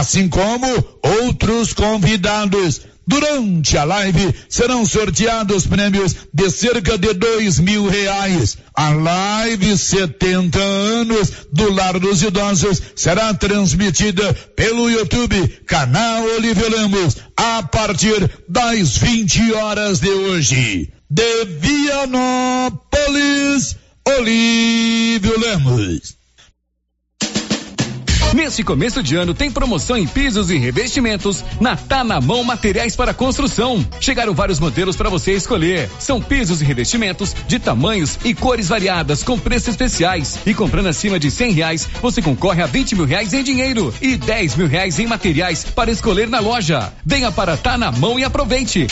assim como outros convidados. Durante a live serão sorteados prêmios de cerca de dois mil reais. A live 70 anos do Lar dos Idosos será transmitida pelo YouTube, canal Olívio Lemos, a partir das 20 horas de hoje. De Vianópolis, Olívio Lemos. Neste começo de ano tem promoção em pisos e revestimentos na Tá na Mão Materiais para Construção. Chegaram vários modelos para você escolher. São pisos e revestimentos de tamanhos e cores variadas com preços especiais. E comprando acima de cem reais, você concorre a vinte mil reais em dinheiro e dez mil reais em materiais para escolher na loja. Venha para Tá na Mão e aproveite.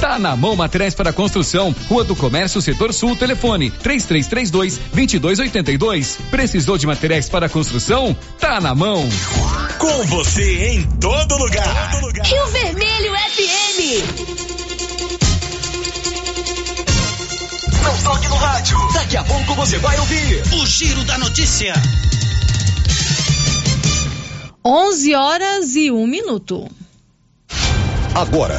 Tá na mão materiais para construção. Rua do Comércio, Setor Sul, telefone 3332 2282. Precisou de materiais para construção? Tá na mão. Com você em todo lugar. Todo lugar. Rio Vermelho FM. Não toque no rádio. Daqui a pouco você vai ouvir o Giro da Notícia. 11 horas e um minuto. Agora.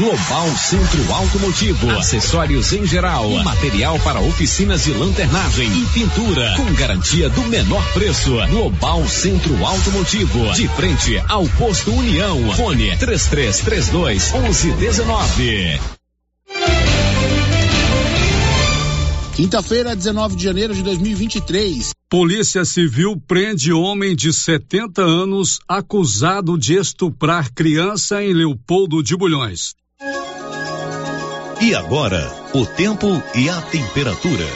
Global Centro Automotivo, acessórios em geral, material para oficinas de lanternagem e pintura, com garantia do menor preço. Global Centro Automotivo, de frente ao posto União. Fone 3332 1119. Quinta-feira, 19 de janeiro de 2023. Polícia Civil prende homem de 70 anos acusado de estuprar criança em Leopoldo de Bulhões. E agora, o tempo e a temperatura.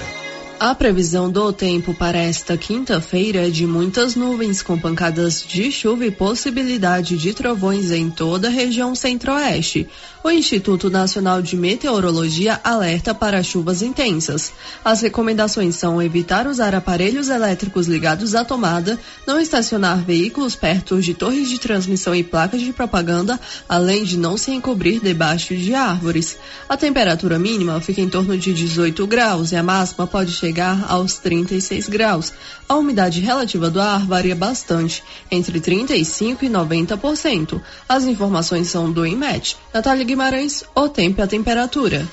A previsão do tempo para esta quinta-feira é de muitas nuvens com pancadas de chuva e possibilidade de trovões em toda a região centro-oeste. O Instituto Nacional de Meteorologia alerta para chuvas intensas. As recomendações são evitar usar aparelhos elétricos ligados à tomada, não estacionar veículos perto de torres de transmissão e placas de propaganda, além de não se encobrir debaixo de árvores. A temperatura mínima fica em torno de 18 graus e a máxima pode chegar aos 36 graus. A umidade relativa do ar varia bastante, entre 35 e 90%. As informações são do IMET. Natália Guimarães, o tempo e a temperatura.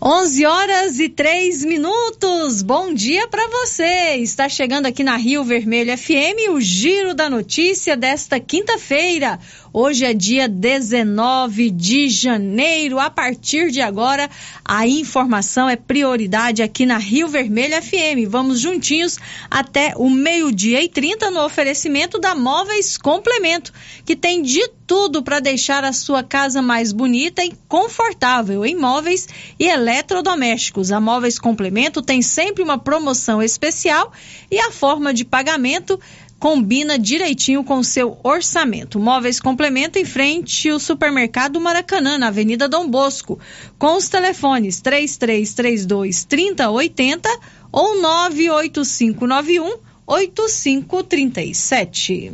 11 horas e 3 minutos. Bom dia para você. Está chegando aqui na Rio Vermelho FM o giro da notícia desta quinta-feira. Hoje é dia 19 de janeiro. A partir de agora, a informação é prioridade aqui na Rio Vermelho FM. Vamos juntinhos até o meio-dia e 30 no oferecimento da Móveis Complemento, que tem de tudo para deixar a sua casa mais bonita e confortável em móveis e eletrodomésticos. A Móveis Complemento tem sempre uma promoção especial e a forma de pagamento combina direitinho com seu orçamento. Móveis Complemento em frente ao supermercado Maracanã, na Avenida Dom Bosco, com os telefones 3332 3080 ou 98591 8537.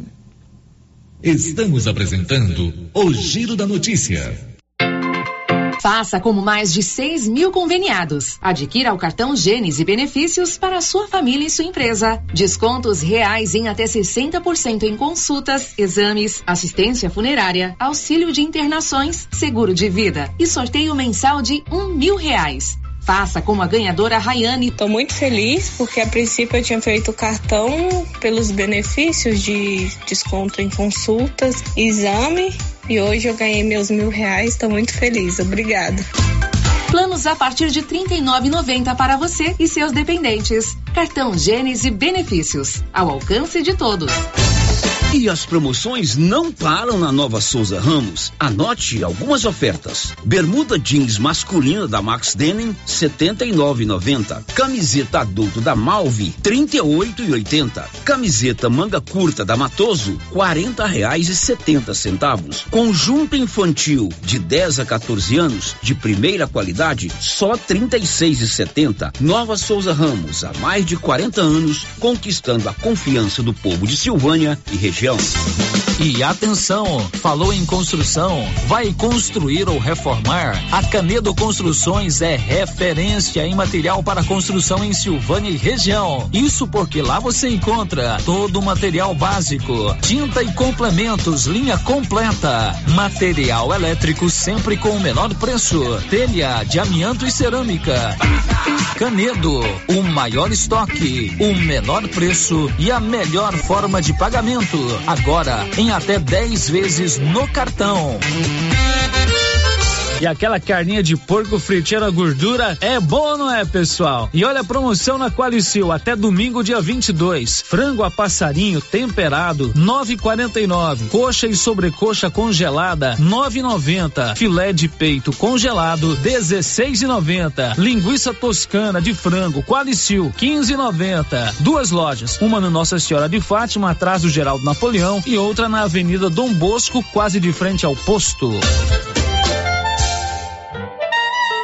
Estamos apresentando o Giro da Notícia. Faça como mais de 6 mil conveniados. Adquira o cartão Gênesis e benefícios para sua família e sua empresa. Descontos reais em até 60% em consultas, exames, assistência funerária, auxílio de internações, seguro de vida e sorteio mensal de um mil reais. Faça como a ganhadora Rayane. Estou muito feliz porque a princípio eu tinha feito o cartão pelos benefícios de desconto em consultas, exame e hoje eu ganhei meus mil reais. Estou muito feliz. Obrigada. Planos a partir de R$ 39,90 para você e seus dependentes. Cartão Gênesis Benefícios. Ao alcance de todos. E as promoções não param na Nova Souza Ramos. Anote algumas ofertas. Bermuda jeans masculina da Max Denim, 79,90. Camiseta adulto da Malve, 38,80. Camiseta manga curta da Matoso, 40 reais e 70 centavos. Conjunto infantil de 10 a 14 anos, de primeira qualidade, só 36,70. Nova Souza Ramos, há mais de 40 anos, conquistando a confiança do povo de Silvânia e região região. E atenção, falou em construção, vai construir ou reformar? A Canedo Construções é referência em material para construção em Silvânia e região. Isso porque lá você encontra todo o material básico, tinta e complementos, linha completa, material elétrico sempre com o menor preço, telha de amianto e cerâmica. Canedo, o maior estoque, o menor preço e a melhor forma de pagamento. Agora em até 10 vezes no cartão. E aquela carninha de porco fritinha na gordura é boa, não é, pessoal? E olha a promoção na Qualicil até domingo, dia 22. Frango a passarinho temperado, 9,49. Coxa e sobrecoxa congelada, 9,90. Filé de peito congelado, 16,90. Linguiça toscana de frango Qualicil, 15,90. Duas lojas, uma no Nossa Senhora de Fátima, atrás do Geraldo Napoleão, e outra na Avenida Dom Bosco, quase de frente ao posto.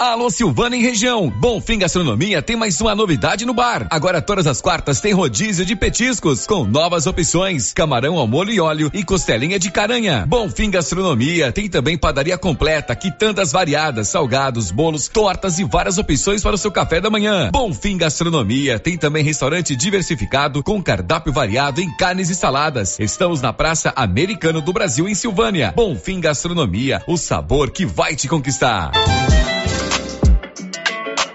Alô Silvana em região. Bonfim Gastronomia tem mais uma novidade no bar. Agora todas as quartas tem rodízio de petiscos com novas opções: camarão ao molho e óleo e costelinha de caranha. Bonfim Gastronomia tem também padaria completa, quitandas variadas, salgados, bolos, tortas e várias opções para o seu café da manhã. Bonfim Gastronomia tem também restaurante diversificado com cardápio variado em carnes e saladas. Estamos na Praça Americano do Brasil em Silvânia. Bonfim Gastronomia, o sabor que vai te conquistar.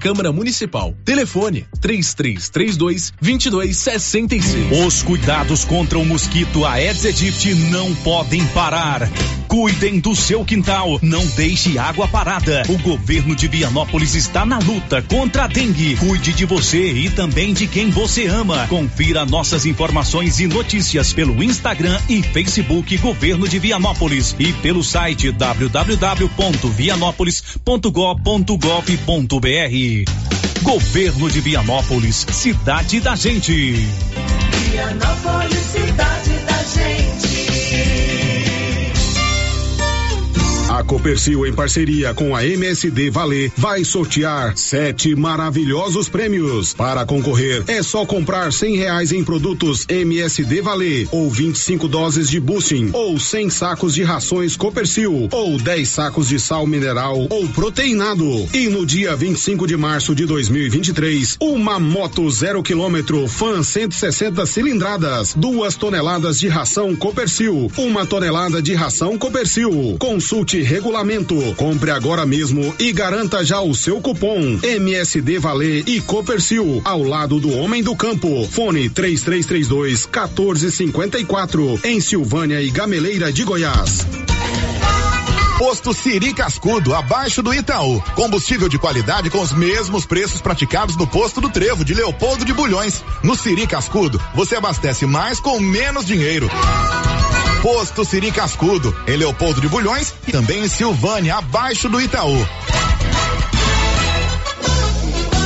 Câmara Municipal. Telefone 3332 2266. Os cuidados contra o mosquito Aedes aegypti não podem parar. Cuidem do seu quintal, não deixe água parada. O governo de Vianópolis está na luta contra a dengue. Cuide de você e também de quem você ama. Confira nossas informações e notícias pelo Instagram e Facebook Governo de Vianópolis e pelo site Governo de Vianópolis, cidade da gente. Vianópolis, cidade A Copercil, em parceria com a MSD Valer, vai sortear sete maravilhosos prêmios. Para concorrer, é só comprar cem reais em produtos MSD Valer, ou 25 doses de boosting, ou 100 sacos de rações Copercil, ou 10 sacos de sal mineral ou proteinado. E no dia 25 de março de 2023, uma moto zero quilômetro Fan 160 cilindradas, duas toneladas de ração Copercil, uma tonelada de ração Copercil. Consulte regulamento. Compre agora mesmo e garanta já o seu cupom MSD Valer e Copercil ao lado do Homem do Campo. Fone 3332 1454 em Silvânia e Gameleira de Goiás. Posto Siri Cascudo, abaixo do Itaú. Combustível de qualidade com os mesmos preços praticados no posto do Trevo de Leopoldo de Bulhões. No Siri Cascudo, você abastece mais com menos dinheiro. Posto Siri Cascudo, em Leopoldo de Bulhões e também em Silvânia, abaixo do Itaú.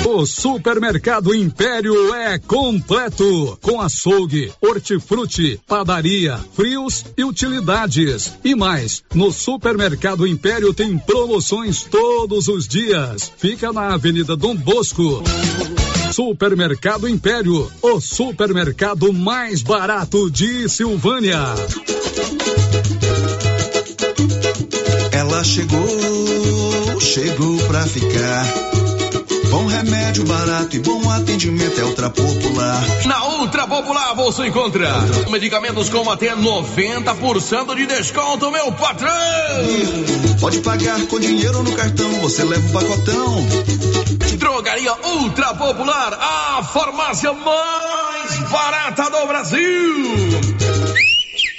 O Supermercado Império é completo, com açougue, hortifruti, padaria, frios e utilidades. E mais, no Supermercado Império tem promoções todos os dias. Fica na Avenida Dom Bosco. Supermercado Império, o supermercado mais barato de Silvânia. Ela chegou, chegou pra ficar Bom remédio barato e bom atendimento é Ultra Popular. Na Ultra Popular você encontra medicamentos com até 90% de desconto, meu patrão! Pode pagar com dinheiro no cartão, você leva o pacotão. Drogaria Ultra Popular, a farmácia mais barata do Brasil.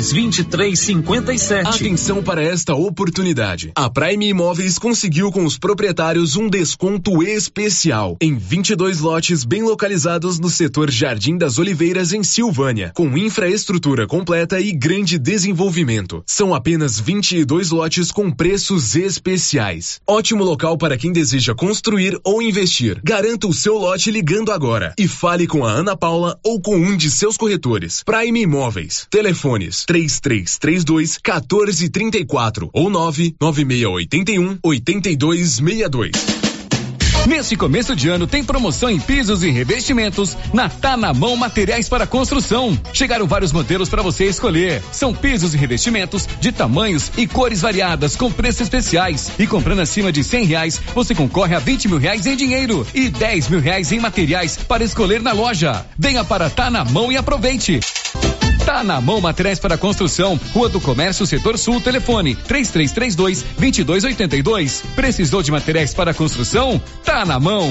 2357. Atenção para esta oportunidade. A Prime Imóveis conseguiu com os proprietários um desconto especial em 22 lotes bem localizados no setor Jardim das Oliveiras em Silvânia, com infraestrutura completa e grande desenvolvimento. São apenas 22 lotes com preços especiais. Ótimo local para quem deseja construir ou investir. Garanta o seu lote ligando agora e fale com a Ana Paula ou com um de seus corretores. Prime Imóveis. Telefones 3332 1434 ou 99681 8262. Nesse começo de ano tem promoção em pisos e revestimentos na Tá na Mão Materiais para Construção. Chegaram vários modelos para você escolher. São pisos e revestimentos de tamanhos e cores variadas com preços especiais. E comprando acima de cem reais, você concorre a 20 mil reais em dinheiro e 10 mil reais em materiais para escolher na loja. Venha para Tá na Mão e aproveite. Tá na mão materiais para construção, Rua do Comércio, Setor Sul, telefone 3332 2282. Precisou de materiais para construção? Tá na mão.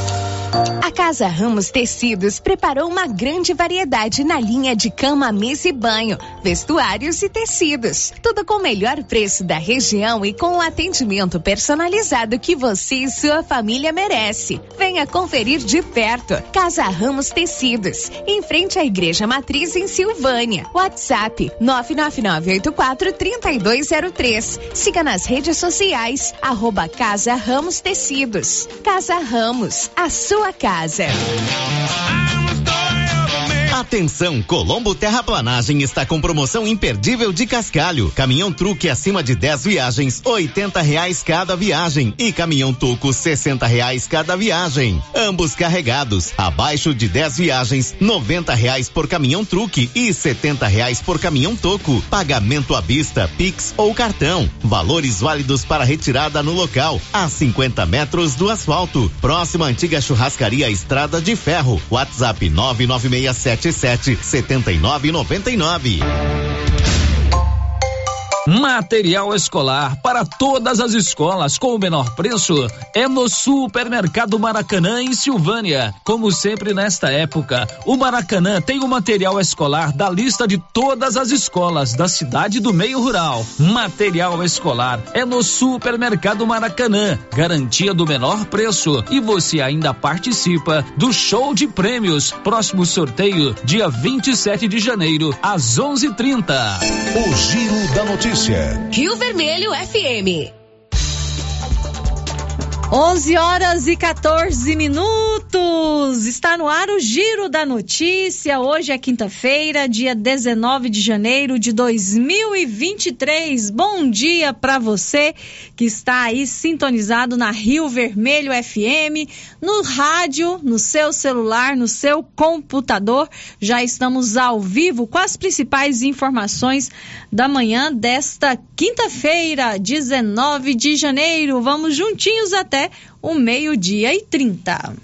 A Casa Ramos Tecidos preparou uma grande variedade na linha de cama, mesa e banho, vestuários e tecidos. Tudo com o melhor preço da região e com o atendimento personalizado que você e sua família merece. Venha conferir de perto. Casa Ramos Tecidos, em frente à Igreja Matriz em Silvânia. WhatsApp 999843203. Siga nas redes sociais arroba Casa Ramos Tecidos. Casa Ramos, a sua casa. Atenção, Colombo Terraplanagem está com promoção imperdível de cascalho. Caminhão truque acima de 10 viagens, oitenta reais cada viagem e caminhão toco sessenta reais cada viagem. Ambos carregados, abaixo de 10 viagens, noventa reais por caminhão truque e setenta reais por caminhão toco. Pagamento à vista, Pix ou cartão. Valores válidos para retirada no local, a 50 metros do asfalto. Próxima antiga churrascaria Estrada de Ferro. WhatsApp 99677 7999. Material escolar para todas as escolas com o menor preço é no Supermercado Maracanã em Silvânia. Como sempre nesta época, o Maracanã tem o material escolar da lista de todas as escolas da cidade do meio rural. Material escolar é no Supermercado Maracanã, garantia do menor preço e você ainda participa do show de prêmios. Próximo sorteio dia 27 de janeiro às 11:30. O Giro da Notícia. Rio Vermelho FM. 11 horas e 14 minutos. Está no ar o Giro da Notícia. Hoje é quinta-feira, dia 19 de janeiro de 2023. Bom dia para você que está aí sintonizado na Rio Vermelho FM, no rádio, no seu celular, no seu computador. Já estamos ao vivo com as principais informações da manhã desta quinta-feira, 19 de janeiro. Vamos juntinhos até o meio-dia e 30.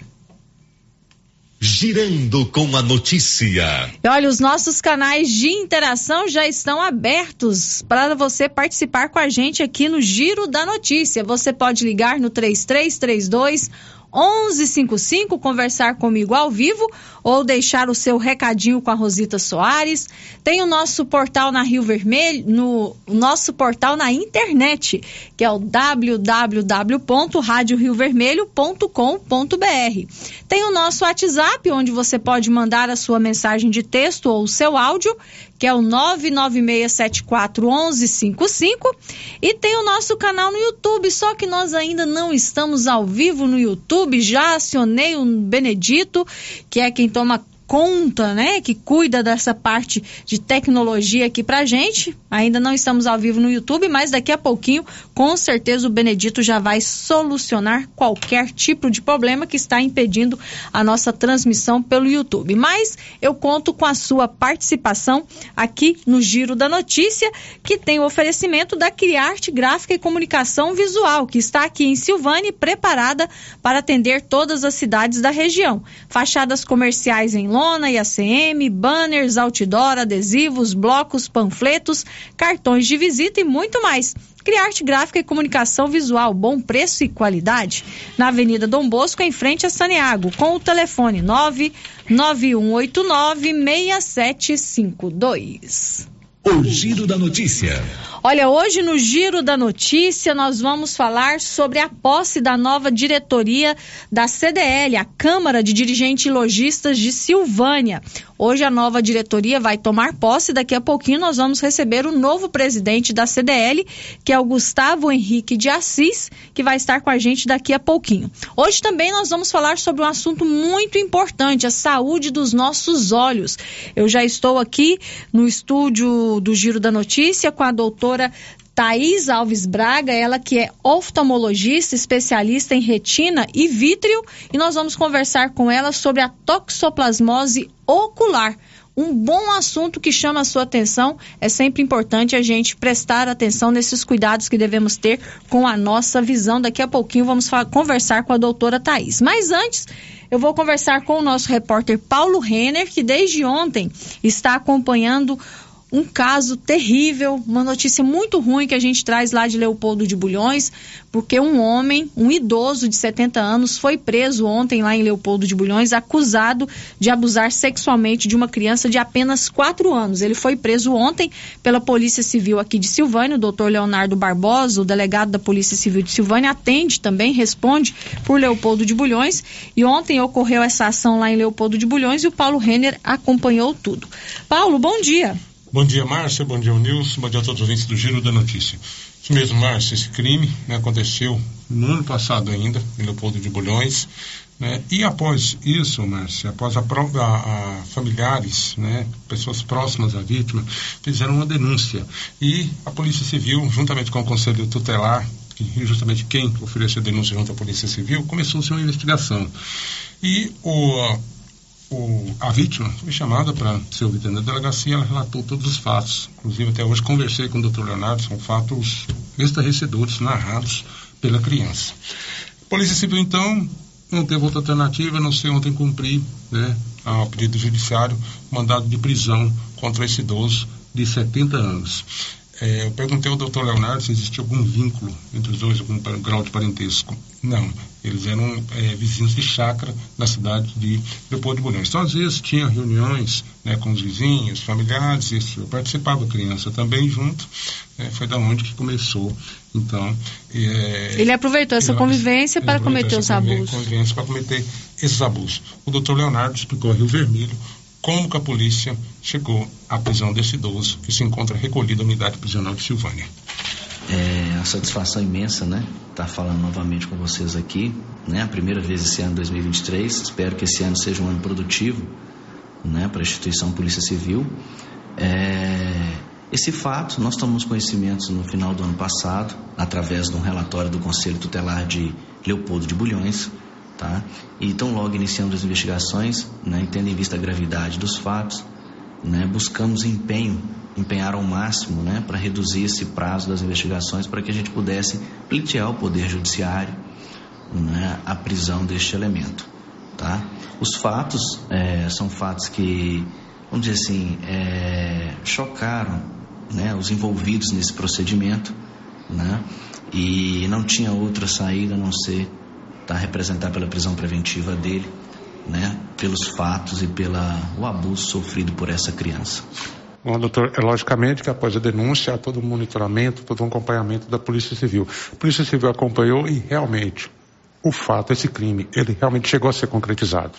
Girando com a notícia. E olha, os nossos canais de interação já estão abertos para você participar com a gente aqui no Giro da Notícia. Você pode ligar no 3332 1155 conversar comigo ao vivo ou deixar o seu recadinho com a Rosita Soares. Tem o nosso portal na Rio Vermelho, no nosso portal na internet, que é o www.radioriovermelho.com.br. Tem o nosso WhatsApp, onde você pode mandar a sua mensagem de texto ou o seu áudio, que é o 996741155, e tem o nosso canal no YouTube, só que nós ainda não estamos ao vivo no YouTube. Já acionei o Benedito, que é quem toma conta, né, que cuida dessa parte de tecnologia aqui pra gente. Ainda não estamos ao vivo no YouTube, mas daqui a pouquinho, com certeza o Benedito já vai solucionar qualquer tipo de problema que está impedindo a nossa transmissão pelo YouTube. Mas eu conto com a sua participação aqui no Giro da Notícia, que tem o oferecimento da Criarte Gráfica e Comunicação Visual, que está aqui em Silvânia preparada para atender todas as cidades da região. Fachadas comerciais em lona e ACM, banners, outdoor, adesivos, blocos, panfletos, cartões de visita e muito mais. Criarte Gráfica e Comunicação Visual, bom preço e qualidade. Na Avenida Dom Bosco, em frente a Saneago, com o telefone 99189 6752. O Giro da Notícia. Olha, hoje no Giro da Notícia nós vamos falar sobre a posse da nova diretoria da CDL, a Câmara de Dirigentes e Logistas de Silvânia. Hoje a nova diretoria vai tomar posse, daqui a pouquinho nós vamos receber o novo presidente da CDL, que é o Gustavo Henrique de Assis, que vai estar com a gente daqui a pouquinho. Hoje também nós vamos falar sobre um assunto muito importante, a saúde dos nossos olhos. Eu já estou aqui no estúdio do Giro da Notícia com a doutora Thaís Alves Braga, ela que é oftalmologista, especialista em retina e vítreo, e nós vamos conversar com ela sobre a toxoplasmose ocular. Um bom assunto que chama a sua atenção. É sempre importante a gente prestar atenção nesses cuidados que devemos ter com a nossa visão. Daqui a pouquinho vamos conversar com a doutora Thaís. Mas antes, eu vou conversar com o nosso repórter Paulo Renner, que desde ontem está acompanhando um caso terrível, uma notícia muito ruim que a gente traz lá de Leopoldo de Bulhões, porque um homem, um idoso de 70 anos, foi preso ontem lá em Leopoldo de Bulhões, acusado de abusar sexualmente de uma criança de apenas 4 anos. Ele foi preso ontem pela Polícia Civil aqui de Silvânia, o doutor Leonardo Barbosa, o delegado da Polícia Civil de Silvânia, atende também, responde por Leopoldo de Bulhões. E ontem ocorreu essa ação lá em Leopoldo de Bulhões e o Paulo Renner acompanhou tudo. Paulo, bom dia. Bom dia, Márcia. Bom dia, Nilson. Bom dia a todos os ouvintes do Giro da Notícia. Isso mesmo, Márcia. Esse crime né, aconteceu no ano passado ainda, em Leopoldo de Bulhões. Né? E após isso, Márcia, após a, a, a, familiares, né, pessoas próximas à vítima, fizeram uma denúncia. E a Polícia Civil, juntamente com o Conselho Tutelar, que justamente quem ofereceu a denúncia junto à Polícia Civil, começou-se uma investigação. E o o, a vítima foi chamada para ser ouvida na delegacia, ela relatou todos os fatos. Inclusive, até hoje conversei com o doutor Leonardo, são fatos estarrecedores, narrados pela criança. Polícia Civil, então, não teve outra alternativa, a não ser ontem cumprir, né, a pedido judiciário, mandado de prisão contra esse idoso de 70 anos. É, eu perguntei ao doutor Leonardo se existia algum vínculo entre os dois, algum grau de parentesco. Não, eles eram é, vizinhos de chácara na cidade de Leopoldo de Bulhões. Então, às vezes, tinha reuniões né, com os vizinhos, familiares, isso, eu participava, criança também junto. Né, foi da onde que começou, então... É, ele aproveitou essa convivência para cometer os abusos. convivência para cometer esses abusos. O doutor Leonardo explicou Rio Vermelho como que a polícia chegou à prisão desse idoso que se encontra recolhido à unidade prisional de Silvânia. É uma satisfação imensa, né? Estar tá falando novamente com vocês aqui, né? A primeira vez esse ano 2023. Espero que esse ano seja um ano produtivo, né? Para a instituição Polícia Civil. É... Esse fato nós tomamos conhecimento no final do ano passado, através de um relatório do Conselho Tutelar de Leopoldo de Bulhões, Tá? E tão logo iniciamos as investigações, né, tendo em vista a gravidade dos fatos, né, buscamos empenho, empenhar ao máximo né, para reduzir esse prazo das investigações para que a gente pudesse pleitear o Poder Judiciário né, a prisão deste elemento. Tá? Os fatos é, são fatos que, vamos dizer assim, é, chocaram né, os envolvidos nesse procedimento, né, e não tinha outra saída a não ser tá, representar pela prisão preventiva dele, né, pelos fatos e pelo abuso sofrido por essa criança. Bom, doutor, é logicamente que após a denúncia há todo um monitoramento, todo um acompanhamento da Polícia Civil. A Polícia Civil acompanhou e realmente o fato, esse crime, ele realmente chegou a ser concretizado.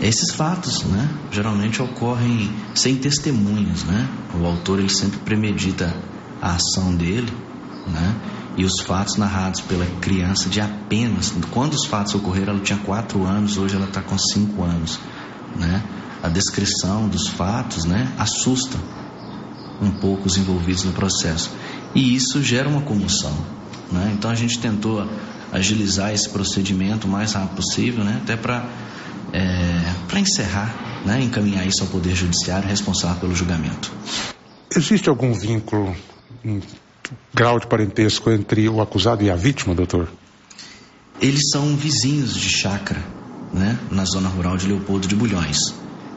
Esses fatos, né, geralmente ocorrem sem testemunhas, né? O autor ele sempre premedita a ação dele, né? E os fatos narrados pela criança de apenas, quando os fatos ocorreram, ela tinha quatro anos, hoje ela está com cinco anos, né? A descrição dos fatos, né, assusta um pouco os envolvidos no processo e isso gera uma comoção, né? Então a gente tentou agilizar esse procedimento o mais rápido possível, né? Até para é, encerrar, né? Encaminhar isso ao Poder Judiciário responsável pelo julgamento. Existe algum vínculo, grau de parentesco entre o acusado e a vítima, doutor? Eles são vizinhos de chácara, né? Na zona rural de Leopoldo de Bulhões,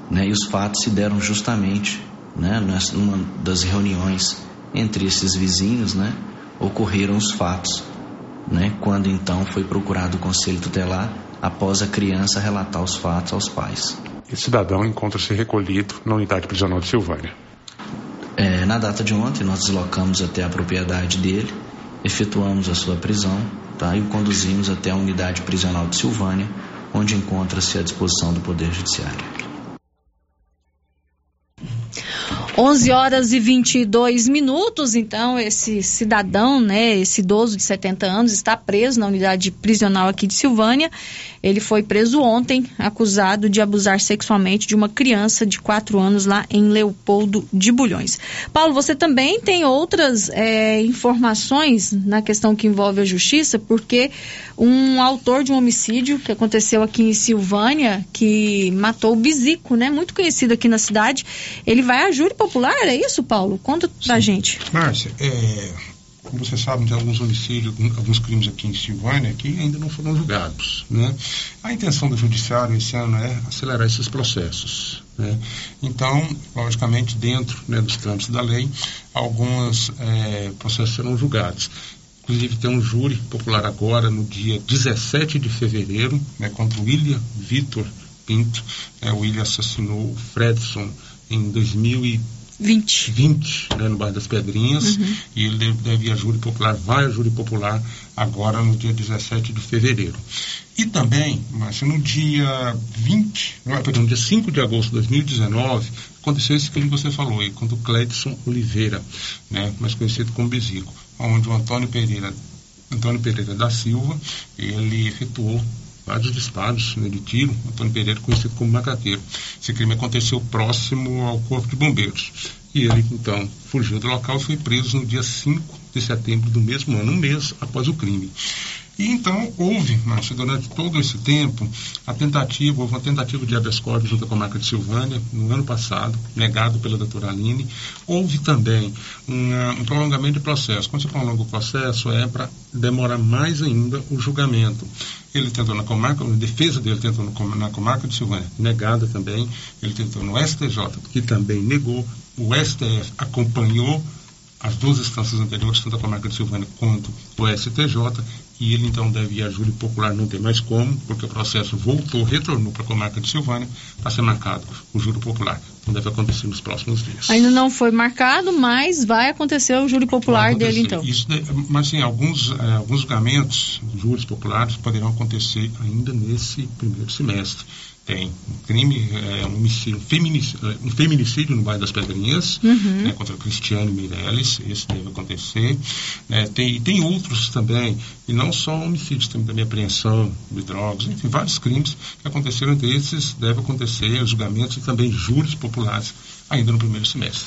né? E os fatos se deram justamente, né? Numa das reuniões entre esses vizinhos, né? Ocorreram os fatos né, quando então foi procurado o conselho tutelar após a criança relatar os fatos aos pais. E o cidadão encontra-se recolhido na unidade prisional de Silvânia. É, na data de ontem, nós deslocamos até a propriedade dele, efetuamos a sua prisão tá, e o conduzimos até a unidade prisional de Silvânia, onde encontra-se à disposição do Poder Judiciário. 11 horas e 22 minutos, então esse cidadão, né, esse idoso de 70 anos está preso na unidade prisional aqui de Silvânia. Ele foi preso ontem, acusado de abusar sexualmente de uma criança de 4 anos lá em Leopoldo de Bulhões. Paulo, você também tem outras é, informações na questão que envolve a justiça, porque um autor de um homicídio que aconteceu aqui em Silvânia, que matou o Bizico, né, muito conhecido aqui na cidade, ele vai a júri é isso, Paulo? Conta pra Sim. gente. Márcia, é, como você sabe, tem alguns homicídios, alguns crimes aqui em Silvânia que ainda não foram julgados. Né? A intenção do judiciário esse ano é acelerar esses processos. Né? Então, logicamente, dentro né, dos trâmites da lei, alguns é, processos serão julgados. Inclusive, tem um júri popular agora, no dia 17 de fevereiro, né, contra o William Vitor Pinto. Né, o William assassinou o Fredson em 2020, 20, né, no bairro das Pedrinhas, uhum. e ele deve, deve ir a júri popular, vai a júri popular agora no dia 17 de fevereiro. E também, Márcio, no dia 20, não, perdão, no dia 5 de agosto de 2019, aconteceu esse crime que você falou aí, contra o Cledson Oliveira, né, mais conhecido como Bezico, onde o Antônio Pereira, Antônio Pereira da Silva, ele efetuou vários disparos né, de tiro. Antônio Pereira, conhecido como Macateiro. Esse crime aconteceu próximo ao Corpo de Bombeiros. E ele, então, fugiu do local e foi preso no dia 5 de setembro do mesmo ano, um mês após o crime. E então houve, Márcio, durante todo esse tempo, a tentativa, houve uma tentativa de habeas corpus junto com a marca de Silvânia, no ano passado, negado pela doutora Aline. Houve também um prolongamento de processo. Quando você prolonga o processo, é para demorar mais ainda o julgamento. Ele tentou na comarca, a defesa dele tentou na comarca de Silvânia, negada também. Ele tentou no STJ, que também negou. O STF acompanhou as duas instâncias anteriores, tanto a comarca de Silvânia quanto o STJ, e ele então deve ir a júri popular, não tem mais como, porque o processo voltou, retornou para a comarca de Silvânia para ser marcado o júri popular. Então deve acontecer nos próximos dias. Ainda não foi marcado, mas vai acontecer o júri popular dele então. Isso, mas sim, alguns, eh, alguns julgamentos, júris populares, poderão acontecer ainda nesse primeiro semestre. Tem um crime, é, um, homicídio, um, feminicídio, um feminicídio no bairro das Pedrinhas, uhum. né, contra Cristiano Meirelles, esse deve acontecer. É, tem, tem outros também, e não só homicídios, tem também apreensão de drogas, enfim, vários crimes que aconteceram entre esses, deve acontecer, julgamentos e também júris populares ainda no primeiro semestre.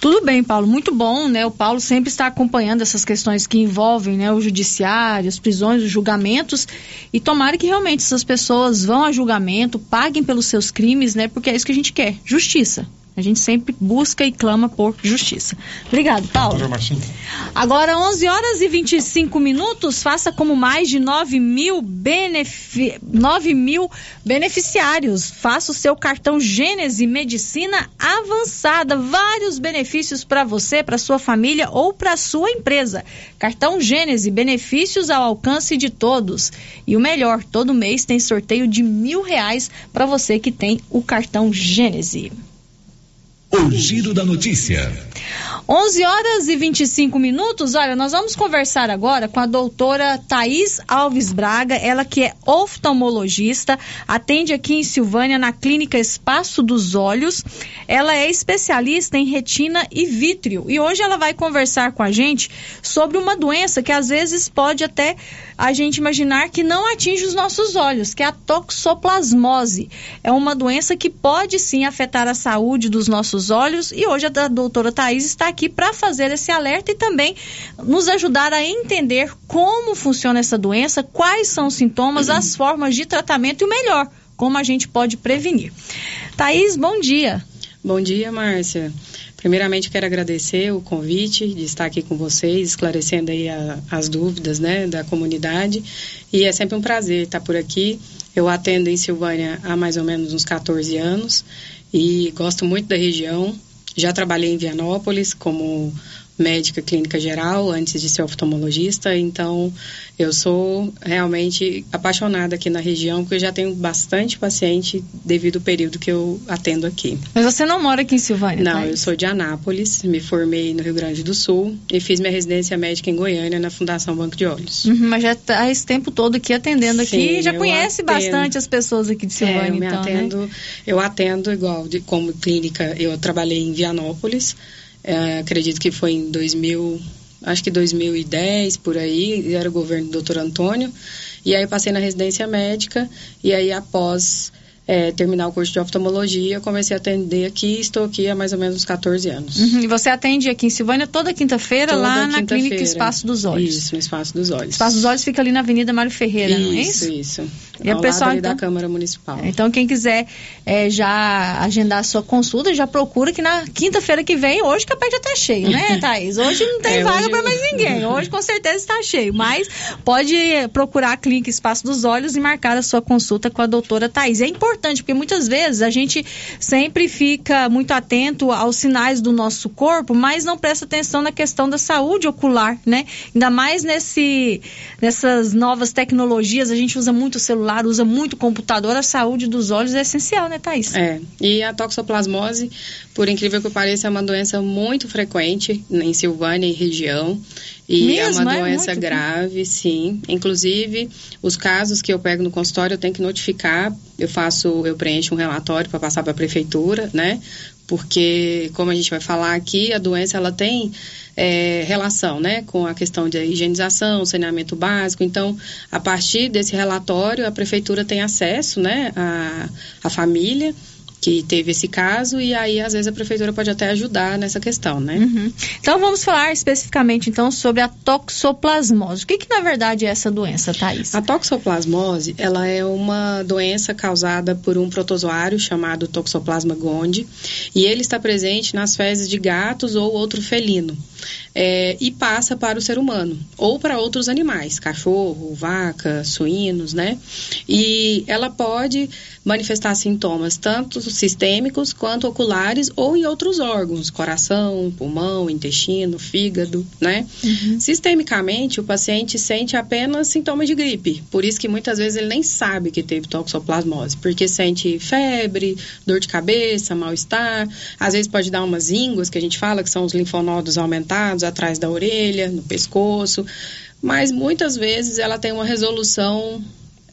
Tudo bem, Paulo, muito bom, né? O Paulo sempre está acompanhando essas questões que envolvem né, o judiciário, as prisões, os julgamentos. E tomara que realmente essas pessoas vão a julgamento, paguem pelos seus crimes, né? Porque é isso que a gente quer, justiça. A gente sempre busca e clama por justiça. Obrigado, Paulo. Agora, 11 horas e 25 minutos, faça como mais de 9 mil, benefi 9 mil beneficiários. Faça o seu cartão Gênese Medicina Avançada. Vários benefícios para você, para sua família ou para sua empresa. Cartão Gênese, benefícios ao alcance de todos. E o melhor, todo mês tem sorteio de mil reais para você que tem o cartão Gênese. O Giro da Notícia. 11 horas e 25 minutos. Olha, nós vamos conversar agora com a doutora Thaís Alves Braga, ela que é oftalmologista, atende aqui em Silvânia na clínica Espaço dos Olhos. Ela é especialista em retina e vítreo e hoje ela vai conversar com a gente sobre uma doença que às vezes pode até a gente imaginar que não atinge os nossos olhos, que é a toxoplasmose. É uma doença que pode sim afetar a saúde dos nossos olhos e hoje a doutora Thaís está aqui para fazer esse alerta e também nos ajudar a entender como funciona essa doença, quais são os sintomas, as formas de tratamento e o melhor, como a gente pode prevenir. Thaís, bom dia. Bom dia, Márcia. Primeiramente, quero agradecer o convite de estar aqui com vocês, esclarecendo aí a, as dúvidas né, da comunidade. E é sempre um prazer estar por aqui. Eu atendo em Silvânia há mais ou menos uns 14 anos e gosto muito da região. Já trabalhei em Vianópolis como médica clínica geral antes de ser oftalmologista, então eu sou realmente apaixonada aqui na região, porque eu já tenho bastante paciente devido ao período que eu atendo aqui. Mas você não mora aqui em Silvânia? Não, Thaís? eu sou de Anápolis, me formei no Rio Grande do Sul e fiz minha residência médica em Goiânia, na Fundação Banco de Olhos. Uhum, mas já está esse tempo todo aqui atendendo aqui Sim, e já conhece atendo. bastante as pessoas aqui de Silvânia, É, eu me então, atendo, né? eu atendo igual de, como clínica, eu trabalhei em Vianópolis, é, acredito que foi em 2000, acho que 2010 por aí, era o governo do Dr. Antônio, e aí passei na residência médica e aí após é, terminar o curso de oftalmologia, comecei a atender aqui, estou aqui há mais ou menos uns 14 anos. Uhum, E você atende aqui em Silvânia toda quinta-feira lá na quinta-feira. clínica Espaço dos Olhos. Isso, no Espaço dos Olhos. Espaço dos Olhos fica ali na Avenida Mário Ferreira, não é isso? Isso, isso. E o Ao pessoal, lado ali então- da Câmara Municipal. Então, quem quiser é, já agendar a sua consulta, já procura que na quinta-feira que vem, hoje que a pé já tá cheio, né, Thaís? Hoje não tem É, vaga para mais ninguém. Hoje com certeza está cheio. Mas pode procurar a Clínica Espaço dos Olhos e marcar a sua consulta com a doutora Thaís. É importante, porque muitas vezes a gente sempre fica muito atento aos sinais do nosso corpo, mas não presta atenção na questão da saúde ocular, né? Ainda mais nesse, nessas novas tecnologias, a gente usa muito celular, usa muito computador, a saúde dos olhos é essencial, né, Thaís? É, e a toxoplasmose, por incrível que pareça, é uma doença muito frequente em Silvânia e região. E é Mesmo? uma É doença muito? grave, sim. Inclusive, os casos que eu pego no consultório, eu tenho que notificar. Eu faço, eu preencho um relatório para passar para a prefeitura, né? Porque, como a gente vai falar aqui, a doença ela tem é, relação, né, com a questão de higienização, saneamento básico. Então, a partir desse relatório, a prefeitura tem acesso, né, à, à família que teve esse caso e aí às vezes a prefeitura pode até ajudar nessa questão, né? Uhum. Então vamos falar especificamente então sobre a toxoplasmose. O que, que na verdade é essa doença, Thaís? A toxoplasmose, ela é uma doença causada por um protozoário chamado Toxoplasma gondii e ele está presente nas fezes de gatos ou outro felino. É, e passa para o ser humano ou para outros animais, cachorro, vaca, suínos, né? E ela pode manifestar sintomas tanto sistêmicos quanto oculares ou em outros órgãos, coração, pulmão, intestino, fígado, né? Sistemicamente, o paciente sente apenas sintomas de gripe, por isso que muitas vezes ele nem sabe que teve toxoplasmose, porque sente febre, dor de cabeça, mal-estar, às vezes pode dar umas ínguas, que a gente fala que são os linfonodos aumentados atrás da orelha, no pescoço, mas muitas vezes ela tem uma resolução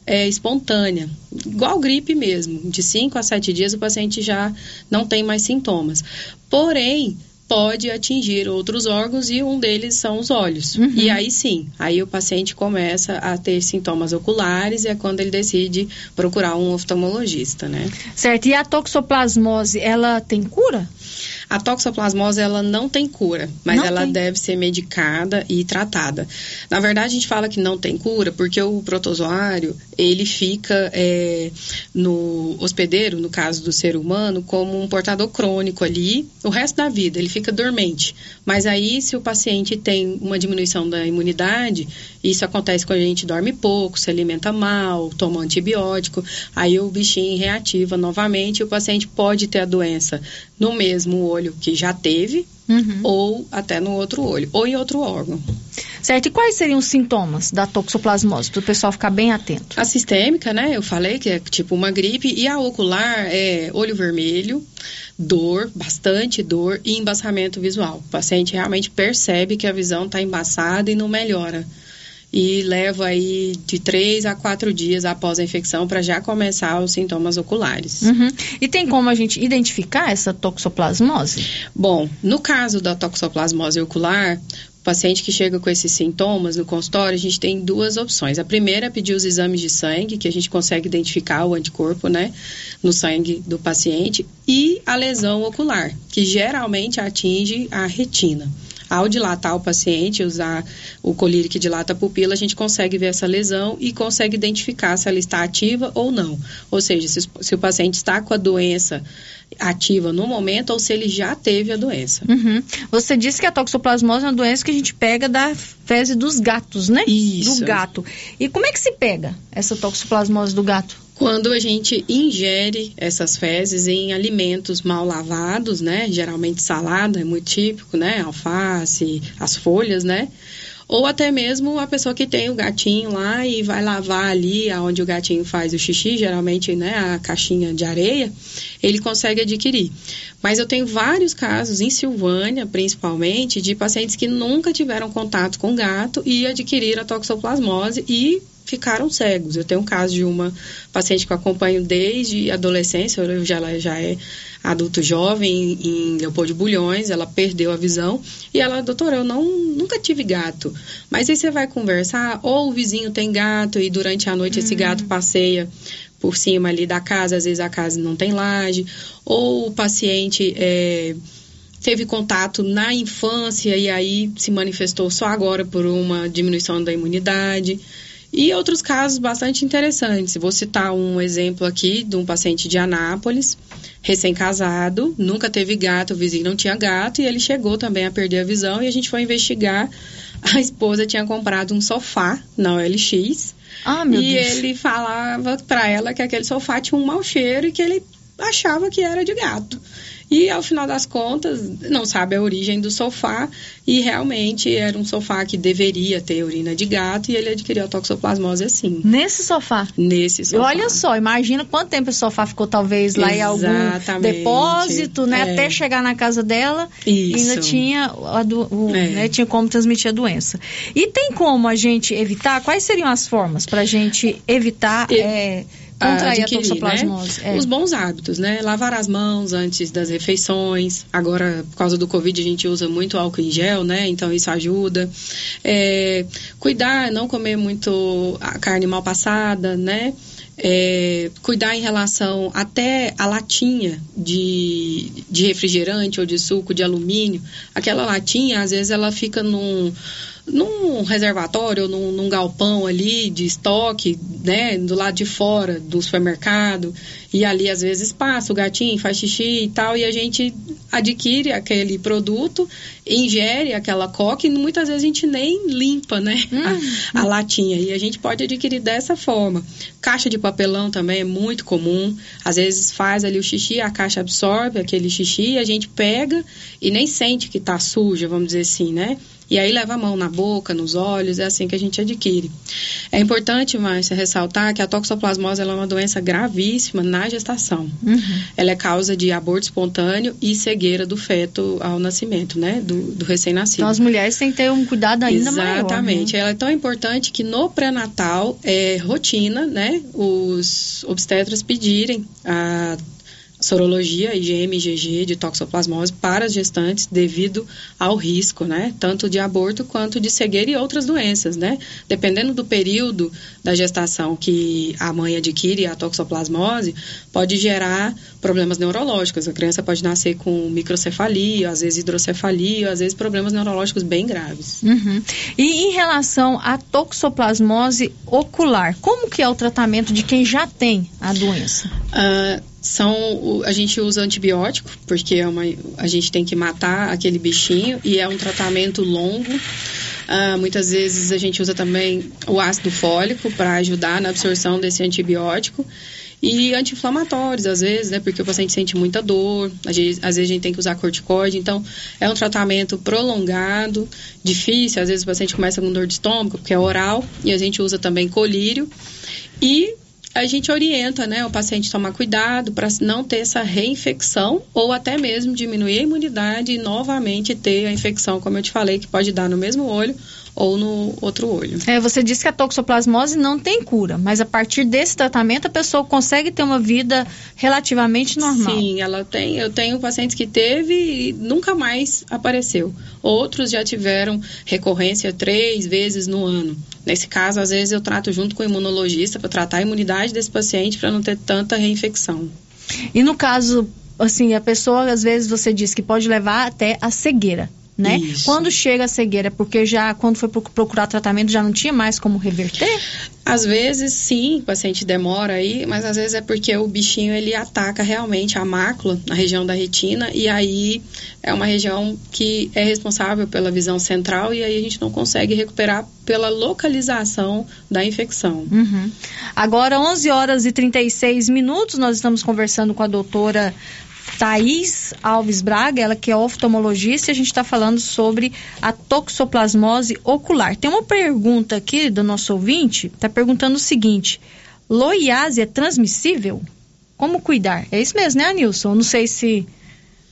é, espontânea, igual gripe mesmo. De 5 a 7 dias o paciente já não tem mais sintomas. Porém, pode atingir outros órgãos e um deles são os olhos. Uhum. E aí sim, aí o paciente começa a ter sintomas oculares e é quando ele decide procurar um oftalmologista, né? Certo. E a toxoplasmose, ela tem cura? A toxoplasmose ela não tem cura, mas Não ela tem. deve ser medicada e tratada. Na verdade, a gente fala que não tem cura porque o protozoário ele fica é, no hospedeiro, no caso do ser humano, como um portador crônico ali o resto da vida. Ele fica dormente. Mas aí, se o paciente tem uma diminuição da imunidade, isso acontece quando a gente dorme pouco, se alimenta mal, toma antibiótico, aí o bichinho reativa novamente e o paciente pode ter a doença no mesmo olho que já teve, Uhum. ou até no outro olho, ou em outro órgão. Certo. E quais seriam os sintomas da toxoplasmose? Para o pessoal ficar bem atento. A sistêmica, né? Eu falei que é tipo uma gripe. E a ocular é olho vermelho, dor, bastante dor e embaçamento visual. O paciente realmente percebe que a visão está embaçada e não melhora. E leva aí de três a quatro dias após a infecção para já começar os sintomas oculares. Uhum. E tem como a gente identificar essa toxoplasmose? Bom, no caso da toxoplasmose ocular, o paciente que chega com esses sintomas no consultório, a gente tem duas opções. A primeira é pedir os exames de sangue, que a gente consegue identificar o anticorpo, né, no sangue do paciente, e a lesão ocular, que geralmente atinge a retina. Ao dilatar o paciente, usar o colírio que dilata a pupila, a gente consegue ver essa lesão e consegue identificar se ela está ativa ou não. Ou seja, se, se o paciente está com a doença ativa no momento ou se ele já teve a doença. Uhum. Você disse que a toxoplasmose é uma doença que a gente pega da fezes dos gatos, né? Isso. Do gato. E como é que se pega essa toxoplasmose do gato? Quando a gente ingere essas fezes em alimentos mal lavados, né? Geralmente salada é muito típico, né? Alface, as folhas, né? Ou até mesmo a pessoa que tem o gatinho lá e vai lavar ali onde o gatinho faz o xixi, geralmente, né, a caixinha de areia, ele consegue adquirir. Mas eu tenho vários casos em Silvânia, principalmente, de pacientes que nunca tiveram contato com gato e adquiriram a toxoplasmose e ficaram cegos. Eu tenho um caso de uma paciente que eu acompanho desde adolescência, hoje ela já é adulto jovem em Leopoldo de Bulhões, ela perdeu a visão e ela, doutora, eu não, nunca tive gato. Mas aí você vai conversar, ou o vizinho tem gato e durante a noite esse gato passeia por cima ali da casa, às vezes a casa não tem laje, ou o paciente é, teve contato na infância e aí se manifestou só agora por uma diminuição da imunidade. E outros casos bastante interessantes. Vou citar um exemplo aqui de um paciente de Anápolis, recém-casado, nunca teve gato, o vizinho não tinha gato, e ele chegou também a perder a visão, e a gente foi investigar. A esposa tinha comprado um sofá na OLX. Ah, meu e Deus. ele falava para ela que aquele sofá tinha um mau cheiro e que ele achava que era de gato. E ao final das contas, não sabe a origem do sofá e realmente era um sofá que deveria ter urina de gato e ele adquiriu a toxoplasmose assim. Nesse sofá? Nesse E sofá. olha só, imagina quanto tempo esse sofá ficou talvez lá em algum Exatamente. depósito, né? É. Até chegar na casa dela, Isso. ainda tinha, a do- o- É. né, tinha como transmitir a doença. E tem como a gente evitar? Quais seriam as formas para a gente evitar é, contrair a adquirir, toxoplasmose? né? É. Os bons hábitos, né? Lavar as mãos antes das refeições. Agora, por causa do Covid, a gente usa muito álcool em gel, né? Então, isso ajuda. É, cuidar, não comer muito a carne mal passada, né? É, cuidar em relação até a latinha de, de refrigerante ou de suco de alumínio. Aquela latinha, às vezes, ela fica num num reservatório num, num galpão ali de estoque, né, do lado de fora do supermercado, e ali às vezes passa o gatinho, faz xixi e tal, e a gente adquire aquele produto, ingere aquela coca e muitas vezes a gente nem limpa, né, a, a latinha, e a gente pode adquirir dessa forma. Caixa de papelão também é muito comum, às vezes faz ali o xixi, a caixa absorve aquele xixi, a gente pega e nem sente que tá suja, vamos dizer assim, né, e aí leva a mão na boca, nos olhos, é assim que a gente adquire. É importante, Márcia, ressaltar que a toxoplasmose ela é uma doença gravíssima na gestação. Uhum. Ela é causa de aborto espontâneo e cegueira do feto ao nascimento, né? Do, do recém-nascido. Então as mulheres têm que ter um cuidado ainda maior. Exatamente. né? Ela é tão importante que no pré-natal é rotina, né? Os obstetras pedirem a sorologia IgM IgG de toxoplasmose para as gestantes devido ao risco, né? Tanto de aborto quanto de cegueira e outras doenças, né? Dependendo do período da gestação que a mãe adquire a toxoplasmose, pode gerar problemas neurológicos. A criança pode nascer com microcefalia, às vezes hidrocefalia, às vezes problemas neurológicos bem graves. Uhum. E em relação à toxoplasmose ocular, como que é o tratamento de quem já tem a doença? Uh, são a gente usa antibiótico porque é uma, a gente tem que matar aquele bichinho e é um tratamento longo uh, muitas vezes a gente usa também o ácido fólico para ajudar na absorção desse antibiótico e anti-inflamatórios, às vezes, né? Porque o paciente sente muita dor, às vezes, às vezes a gente tem que usar corticoide. Então, é um tratamento prolongado, difícil. Às vezes o paciente começa com dor de estômago, porque é oral, e a gente usa também colírio. E a gente orienta né, o paciente tomar cuidado para não ter essa reinfecção ou até mesmo diminuir a imunidade e novamente ter a infecção, como eu te falei, que pode dar no mesmo olho ou no outro olho. É, você disse que a toxoplasmose não tem cura, mas a partir desse tratamento a pessoa consegue ter uma vida relativamente normal. Sim, ela tem. Eu tenho pacientes que teve e nunca mais apareceu. Outros já tiveram recorrência três vezes no ano. Nesse caso, às vezes eu trato junto com o imunologista para tratar a imunidade desse paciente para não ter tanta reinfecção. E no caso, assim, a pessoa às vezes você diz que pode levar até a cegueira né? Isso. Quando chega a cegueira, porque já quando foi procurar tratamento já não tinha mais como reverter? Às vezes sim, o paciente demora aí, mas às vezes é porque o bichinho ele ataca realmente a mácula, na região da retina, e aí é uma região que é responsável pela visão central e aí a gente não consegue recuperar pela localização da infecção. Uhum. Agora, 11 horas e 36 minutos, nós estamos conversando com a doutora Thaís Alves Braga, ela que é oftalmologista, e a gente está falando sobre a toxoplasmose ocular. Tem uma pergunta aqui do nosso ouvinte, está perguntando o seguinte: loiase é transmissível? Como cuidar? É isso mesmo, né, Anilson? Não sei se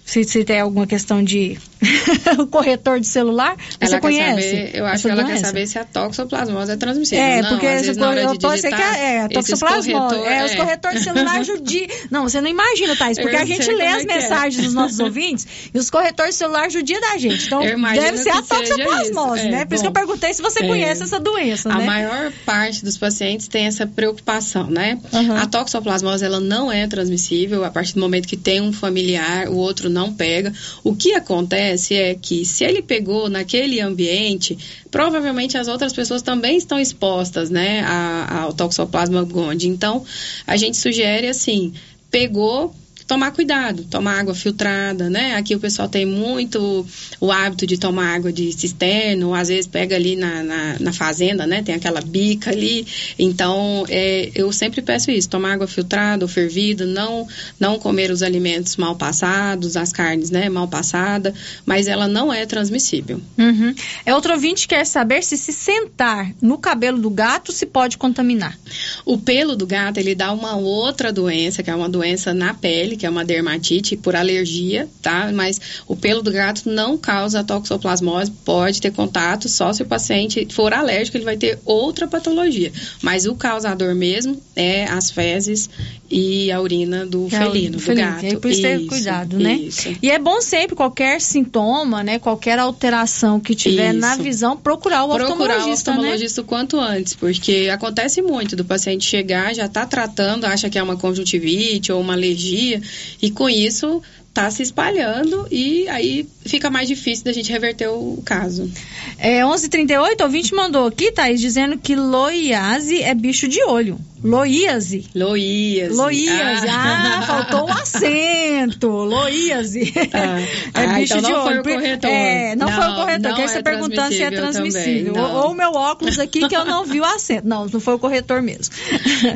se, se tem alguma questão de o corretor de celular, ela você conhece? Saber, eu acho que ela doença? quer saber se a toxoplasmose é transmissível. É, não, porque às vezes, na hora de digitar, que é, a toxoplasmose. Corretor, é, é, os corretores de celular judiam. Não, você não imagina, Thais, porque eu a gente lê as é mensagens é. dos nossos ouvintes e os corretores de celular judiam da gente. Então, deve ser a toxoplasmose, né? Por bom, isso que eu perguntei se você é. conhece essa doença, a né? A maior parte dos pacientes tem essa preocupação, né? Uhum. A toxoplasmose, ela não é transmissível a partir do momento que tem um familiar, o outro não pega. O que acontece é que se ele pegou naquele ambiente, provavelmente as outras pessoas também estão expostas, né, ao toxoplasma gondii. Então, a gente sugere assim, pegou tomar cuidado, tomar água filtrada, né? Aqui o pessoal tem muito o hábito de tomar água de cisterno, às vezes pega ali na, na, na fazenda, né? Tem aquela bica ali. Então, é, eu sempre peço isso, tomar água filtrada ou fervida, não, não comer os alimentos mal passados, as carnes, né? Mal passada, mas ela não é transmissível. Uhum. É outro ouvinte quer saber se se sentar no cabelo do gato se pode contaminar. O pelo do gato, ele dá uma outra doença, que é uma doença na pele, que é uma dermatite por alergia, tá? Mas o pelo do gato não causa toxoplasmose, pode ter contato só se o paciente for alérgico, ele vai ter outra patologia. Mas o causador mesmo é as fezes e a urina do é felino, do felino. gato. É por isso, ter cuidado, né? Isso. E é bom sempre, qualquer sintoma, né? Qualquer alteração que tiver isso. na visão, procurar o procurar oftalmologista, Procurar o oftalmologista né? o quanto antes, porque acontece muito do paciente chegar, já está tratando, acha que é uma conjuntivite ou uma alergia, e com isso está se espalhando e aí fica mais difícil da gente reverter o caso. É 11:38, o ouvinte mandou aqui, Thaís, dizendo que loiase é bicho de olho. Loíase. Loíase. Loíase. Ah, ah faltou o um acento. Loíase. Ah. É ah, bicho então de olho. Foi o corretor. É, não, não foi o corretor. Que é você perguntando se é transmissível. Ou o meu óculos aqui que eu não vi o acento. Não, não foi o corretor mesmo.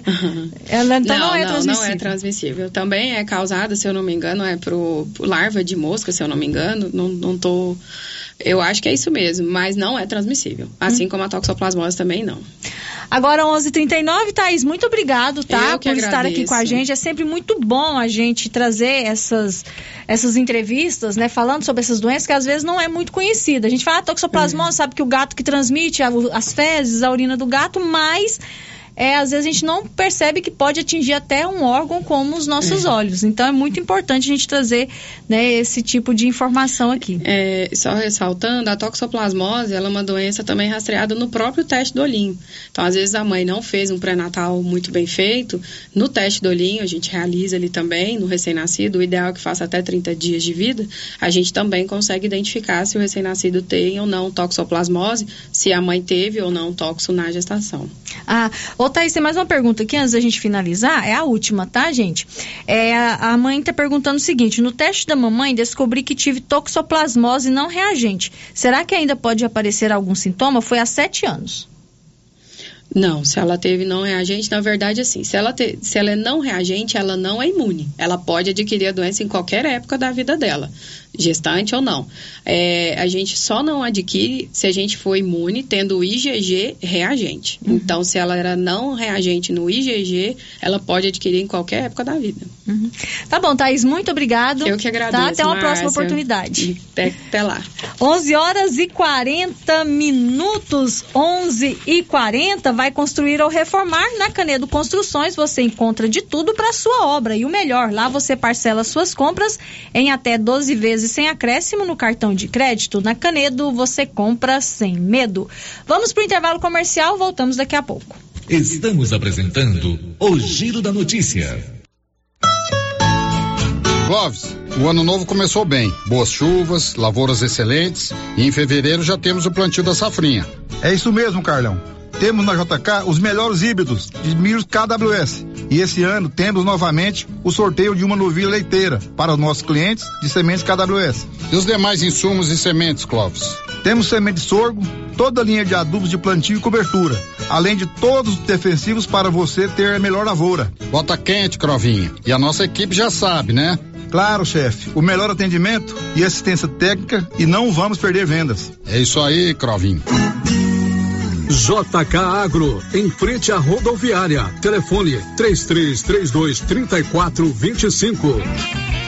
Ela, então não, não é não, transmissível. Não é transmissível. Também é causada, se eu não me engano, é pro, larva de mosca, se eu não me engano. Não, não tô. Eu acho que é isso mesmo, mas não é transmissível. Assim hum. como a toxoplasmose também não. Agora 11:39, Thaís, muito obrigado, tá, por estar aqui com a gente. É sempre muito bom a gente trazer essas essas entrevistas, né, falando sobre essas doenças que às vezes não é muito conhecida. A gente fala ah, toxoplasmose, é. sabe que o gato que transmite as fezes, a urina do gato, mas é, às vezes a gente não percebe que pode atingir até um órgão como os nossos É. olhos. Então é muito importante a gente trazer né, esse tipo de informação aqui. É, só ressaltando, a toxoplasmose ela é uma doença também rastreada no próprio teste do olhinho. Então, às vezes a mãe não fez um pré-natal muito bem feito, no teste do olhinho a gente realiza ali também, no recém-nascido, o ideal é que faça até 30 dias de vida, a gente também consegue identificar se o recém-nascido tem ou não toxoplasmose, se a mãe teve ou não toxo na gestação. Ah, ô Thaís, tem mais uma pergunta aqui antes da gente finalizar. É a última, tá, gente? É, a, mãe tá perguntando o seguinte: no teste da mamãe descobri que tive toxoplasmose não reagente. Será que ainda pode aparecer algum sintoma? Foi há sete anos. Não, se ela teve não reagente, na verdade, assim, se ela, te, se ela é não reagente, ela não é imune. Ela pode adquirir a doença em qualquer época da vida dela, gestante ou não. É, a gente só não adquire se a gente for imune tendo o IgG reagente. Uhum. Então, se ela era não reagente no IgG, ela pode adquirir em qualquer época da vida. Uhum. Tá bom, Thaís, muito obrigado. Eu que agradeço. Tá? Até uma Márcia. próxima oportunidade. Até, até lá. 11 horas e 40 minutos, 11 e 40, vai construir ou reformar na Canedo Construções. Você encontra de tudo para sua obra e o melhor, lá você parcela suas compras em até 12 vezes sem acréscimo no cartão de crédito. Na Canedo você compra sem medo. Vamos para o intervalo comercial, voltamos daqui a pouco. Estamos apresentando o Giro da Notícia. Clóvis, o ano novo começou bem. Boas chuvas, lavouras excelentes e em fevereiro já temos o plantio da safrinha. É isso mesmo, Carlão. Temos na JK os melhores híbridos de milhos KWS. E esse ano temos novamente o sorteio de uma novilha leiteira para os nossos clientes de sementes KWS. E os demais insumos e sementes, Clóvis? Temos semente de sorgo, toda a linha de adubos de plantio e cobertura, além de todos os defensivos para você ter a melhor lavoura. Bota quente, Crovinha. E a nossa equipe já sabe, né? Claro, chefe. O melhor atendimento e assistência técnica e não vamos perder vendas. É isso aí, Crovinho. JK Agro, em frente à rodoviária. Telefone 3332 3425.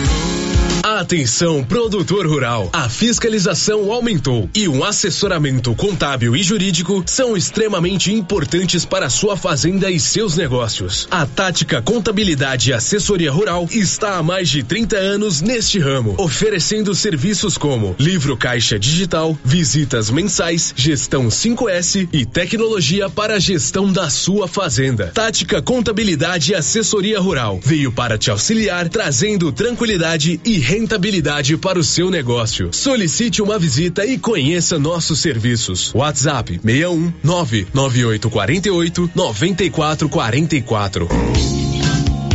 Atenção, produtor rural. A fiscalização aumentou e um assessoramento contábil e jurídico são extremamente importantes para sua fazenda e seus negócios. A Tática Contabilidade e Assessoria Rural está há mais de 30 anos neste ramo, oferecendo serviços como livro caixa digital, visitas mensais, gestão 5S e tecnologia para a gestão da sua fazenda. Tática Contabilidade e Assessoria Rural veio para te auxiliar, trazendo tranquilidade e rentabilidade para o seu negócio. Solicite uma visita e conheça nossos serviços. WhatsApp 61 99848 9444.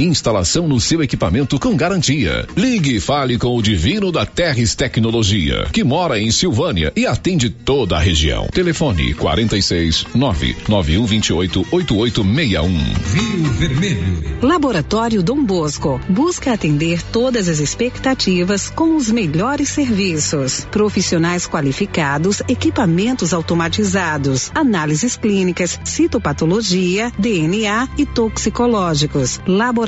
Instalação no seu equipamento com garantia. Ligue e fale com o Divino da Terres Tecnologia, que mora em Silvânia e atende toda a região. Telefone 46 99128 8861. Rio Vermelho. Laboratório Dom Bosco busca atender todas as expectativas com os melhores serviços. Profissionais qualificados, equipamentos automatizados, análises clínicas, citopatologia, DNA e toxicológicos. Laboratório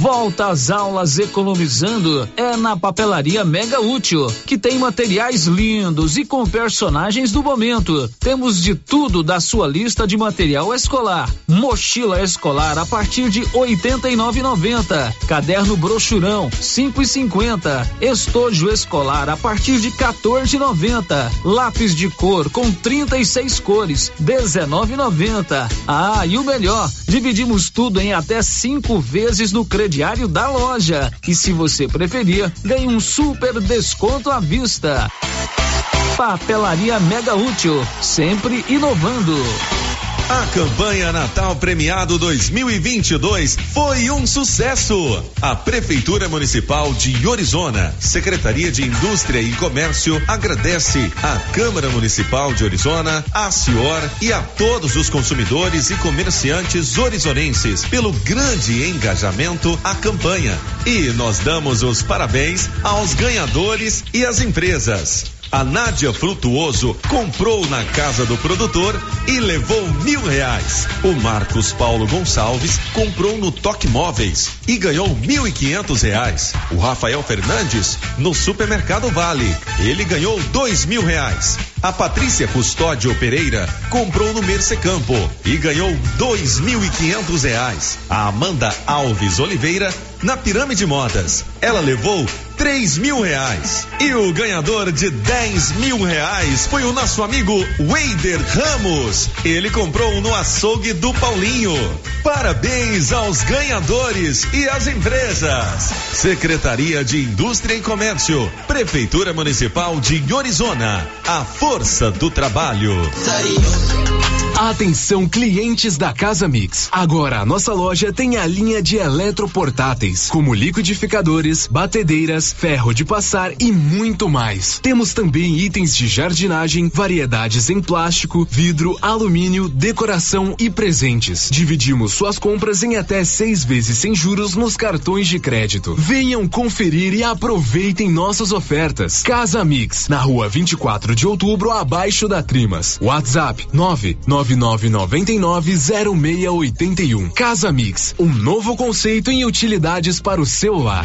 Volta às aulas economizando é na Papelaria Mega Útil, que tem materiais lindos e com personagens do momento. Temos de tudo da sua lista de material escolar. Mochila escolar a partir de R$ 89,90. Caderno brochurão 5,50. Estojo escolar a partir de R$ 14,90. Lápis de cor com 36 cores 19,90. Ah, e o melhor, dividimos tudo em até cinco vezes no crediário da loja. E se você preferir, ganhe um super desconto à vista. Papelaria Mega Útil, sempre inovando. A campanha Natal Premiado 2022 foi um sucesso. A Prefeitura Municipal de Orizona, Secretaria de Indústria e Comércio agradece à Câmara Municipal de Orizona, à Cior e a todos os consumidores e comerciantes orizonenses pelo grande engajamento à campanha. E nós damos os parabéns aos ganhadores e às empresas. A Nádia Frutuoso comprou na casa do produtor e levou mil reais. O Marcos Paulo Gonçalves comprou no Toque Móveis e ganhou mil e quinhentos reais. O Rafael Fernandes no Supermercado Vale. Ele ganhou dois mil reais. A Patrícia Custódio Pereira comprou no Mercecampo e ganhou dois mil e quinhentos reais. A Amanda Alves Oliveira na Pirâmide Modas. Ela levou três mil reais. E o ganhador de dez mil reais foi o nosso amigo Weider Ramos. Ele comprou no açougue do Paulinho. Parabéns aos ganhadores e às empresas. Secretaria de Indústria e Comércio. Prefeitura Municipal de Orizona. A força do trabalho. Atenção clientes da Casa Mix. Agora a nossa loja tem a linha de eletroportáteis, como liquidificadores, batedeiras, ferro de passar e muito mais. Temos também itens de jardinagem, variedades em plástico, vidro, alumínio, decoração e presentes. Dividimos suas compras em até seis vezes sem juros nos cartões de crédito. Venham conferir e aproveitem nossas ofertas. Casa Mix, na rua 24 de outubro, abaixo da Trimas. WhatsApp 999990681. Casa Mix, um novo conceito em utilidades para o celular.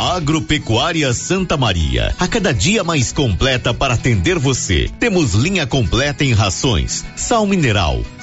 Agropecuária Santa Maria, a cada dia mais completa para atender você. Temos linha completa em rações, sal mineral,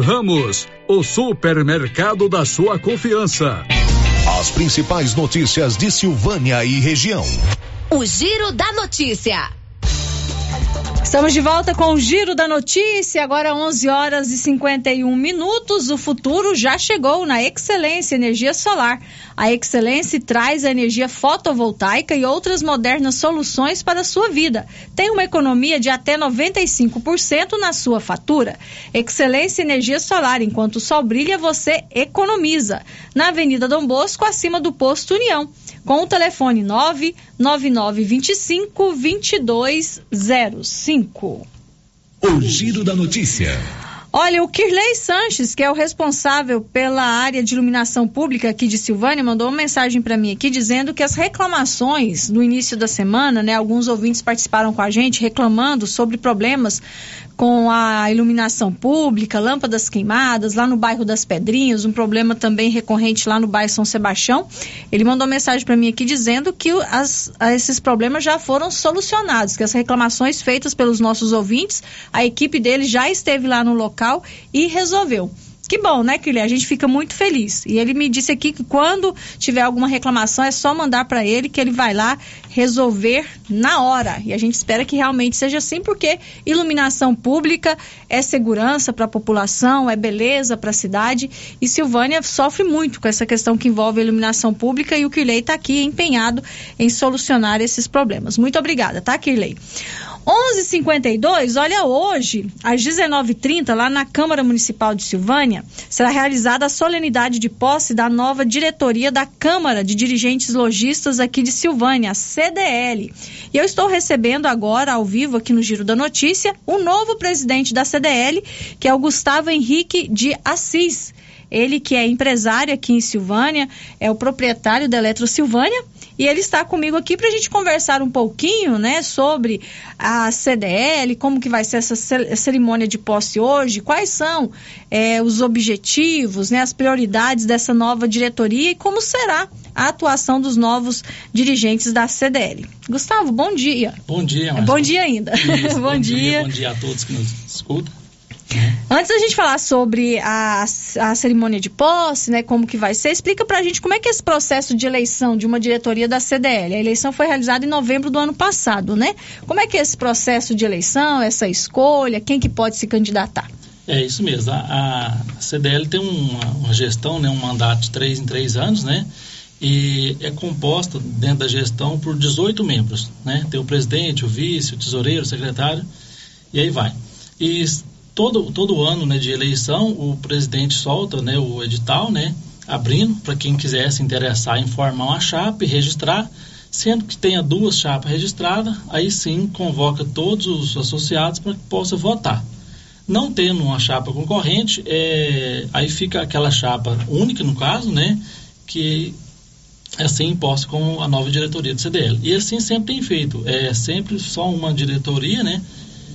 Ramos, o supermercado da sua confiança. As principais notícias de Silvânia e região. O Giro da Notícia. Estamos de volta com o Giro da Notícia, agora 11 horas e 51 minutos. O futuro já chegou na Excelência Energia Solar. A Excelência traz a energia fotovoltaica e outras modernas soluções para a sua vida. Tem uma economia de até 95% na sua fatura. Excelência Energia Solar, enquanto o sol brilha, você economiza. Na Avenida Dom Bosco, acima do posto União com o telefone 99925 2205. O Giro da Notícia. Olha, o Kirley Sanches, que é o responsável pela área de iluminação pública aqui de Silvânia, mandou uma mensagem para mim aqui dizendo que as reclamações no início da semana, né, alguns ouvintes participaram com a gente reclamando sobre problemas com a iluminação pública, lâmpadas queimadas, lá no bairro das Pedrinhas, um problema também recorrente lá no bairro São Sebastião. Ele mandou mensagem para mim aqui dizendo que as, esses problemas já foram solucionados, que as reclamações feitas pelos nossos ouvintes, a equipe dele já esteve lá no local e resolveu. Que bom, né, Kirley? A gente fica muito feliz. E ele me disse aqui que quando tiver alguma reclamação é só mandar para ele que ele vai lá resolver na hora. E a gente espera que realmente seja assim, porque iluminação pública é segurança para a população, é beleza para a cidade. E Silvânia sofre muito com essa questão que envolve a iluminação pública e o Kirley está aqui empenhado em solucionar esses problemas. Muito obrigada, tá, Kirley? 11:52, olha hoje, às 19:30, lá na Câmara Municipal de Silvânia, será realizada a solenidade de posse da nova diretoria da Câmara de Dirigentes Logistas aqui de Silvânia, CDL. E eu estou recebendo agora ao vivo aqui no Giro da Notícia o novo presidente da CDL, que é o Gustavo Henrique de Assis. Ele que é empresário aqui em Silvânia, é o proprietário da Eletro Silvânia e ele está comigo aqui para a gente conversar um pouquinho, né, sobre a CDL, como que vai ser essa cerimônia de posse hoje, quais são é, os objetivos, né, as prioridades dessa nova diretoria e como será a atuação dos novos dirigentes da CDL. Gustavo, bom dia. Bom dia. Bom dia ainda. Isso, bom, bom dia. dia. Bom dia a todos que nos escutam. Antes da gente falar sobre a, a cerimônia de posse, né, como que vai ser, explica pra gente como é que é esse processo de eleição de uma diretoria da CDL. A eleição foi realizada em novembro do ano passado, né? Como é que é esse processo de eleição, essa escolha, quem que pode se candidatar? É isso mesmo. A, a CDL tem uma, uma, gestão, né, um mandato de três em três anos, né? E é composta dentro da gestão por 18 membros, né? Tem o presidente, o vice, o tesoureiro, o secretário, e aí vai. E todo, todo ano né, de eleição, o presidente solta né, o edital, né, abrindo para quem quiser se interessar em formar uma chapa e registrar. Sendo que tenha duas chapas registradas, aí sim convoca todos os associados para que possa votar. Não tendo uma chapa concorrente, é, aí fica aquela chapa única, no caso, né, que é assim imposta com a nova diretoria do CDL. E assim sempre tem feito. É sempre só uma diretoria, né?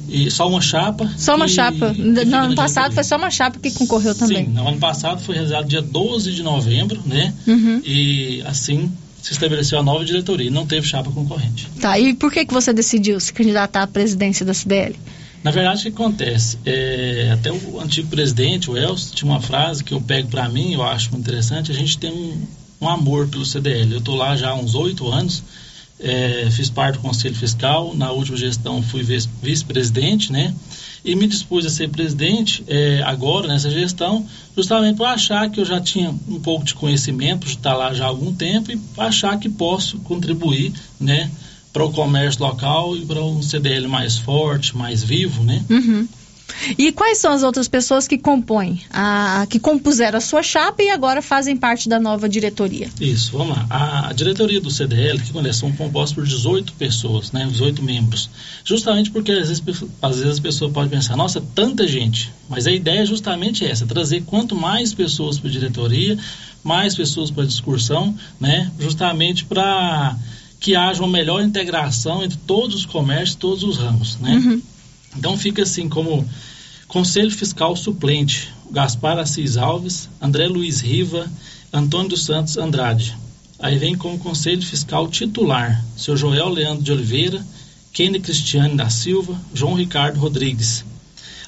E só uma chapa. Só uma e- chapa. que No ano passado foi só uma chapa que concorreu também. Sim, no ano passado foi realizado dia 12 de novembro, né? Uhum. E assim se estabeleceu a nova diretoria. Não teve chapa concorrente. Tá, e por que, que você decidiu se candidatar à presidência da CDL? Na verdade, o que acontece? É, até o antigo presidente, o Elcio, tinha uma frase que eu pego para mim, eu acho muito interessante. A gente tem um, um amor pelo CDL. Eu estou lá já há uns oito anos, é, fiz parte do Conselho Fiscal. Na última gestão fui vice- vice-presidente, né? E me dispus a ser presidente é, agora, nessa gestão, justamente para achar que eu já tinha um pouco de conhecimento, estar lá já há algum tempo, e achar que posso contribuir, né? Para o comércio local e para um CDL mais forte, mais vivo, né? Uhum. E quais são as outras pessoas que compõem, a, que compuseram a sua chapa e agora fazem parte da nova diretoria? Isso, vamos lá. A, a diretoria do CDL, que quando são compostas por 18 pessoas, né, 18 membros. Justamente porque às vezes, às vezes as pessoas podem pensar, nossa, tanta gente. Mas a ideia é justamente essa, trazer quanto mais pessoas para a diretoria, mais pessoas para a discussão, né, justamente para que haja uma melhor integração entre todos os comércios, todos os ramos, né? Uhum. Então fica assim como Conselho Fiscal Suplente, Gaspar Assis Alves, André Luiz Riva, Antônio dos Santos Andrade. Aí vem como Conselho Fiscal Titular, seu Joel Leandro de Oliveira, Kenny Cristiane da Silva, João Ricardo Rodrigues.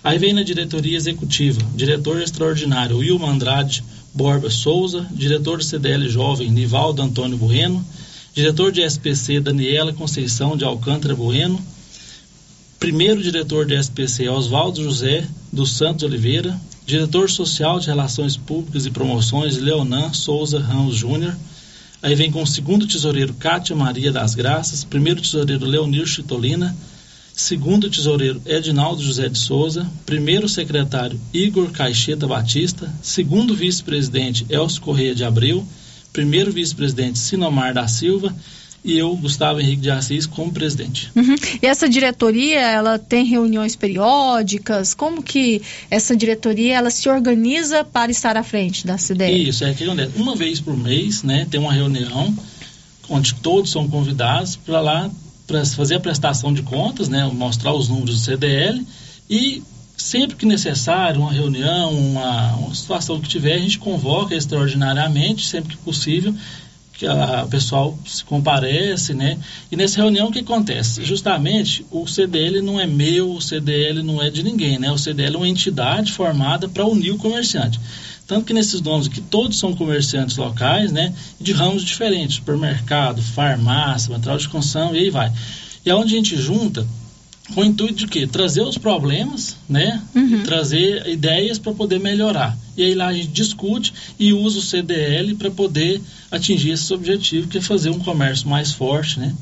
Aí vem na diretoria executiva, diretor extraordinário Wilma Andrade Borba Souza, diretor do CDL Jovem Nivaldo Antônio Bueno, diretor de SPC Daniela Conceição de Alcântara Bueno, primeiro diretor de SPC Oswaldo José dos Santos Oliveira, diretor social de Relações Públicas e Promoções Leonan Souza Ramos Júnior. Aí vem com o segundo tesoureiro Cátia Maria das Graças, primeiro tesoureiro Leonir Chitolina, segundo tesoureiro Edinaldo José de Souza, primeiro secretário Igor Caixeta Batista, segundo vice-presidente Elcio Correia de Abreu, primeiro vice-presidente Sinomar da Silva e eu, Gustavo Henrique de Assis, como presidente. Uhum. E essa diretoria, ela tem reuniões periódicas? Como que essa diretoria, ela se organiza para estar à frente da CDL? Isso, é que. Uma vez por mês, né, tem uma reunião onde todos são convidados para lá para fazer a prestação de contas, né, mostrar os números do CDL e sempre que necessário, uma reunião, uma, uma situação que tiver, a gente convoca extraordinariamente, sempre que possível, que a- o pessoal se comparece, né? E nessa reunião o que acontece? Justamente o CDL não é meu, o CDL não é de ninguém, né? O CDL é uma entidade formada para unir o comerciante. Tanto que nesses nomes aqui todos são comerciantes locais, né? De ramos diferentes, supermercado, farmácia, material de construção e aí vai. E é onde a gente junta com o intuito de quê? Trazer os problemas, né? E trazer ideias para poder melhorar. E aí lá a gente discute e usa o CDL para poder atingir esse objetivo, que é fazer um comércio mais forte, né?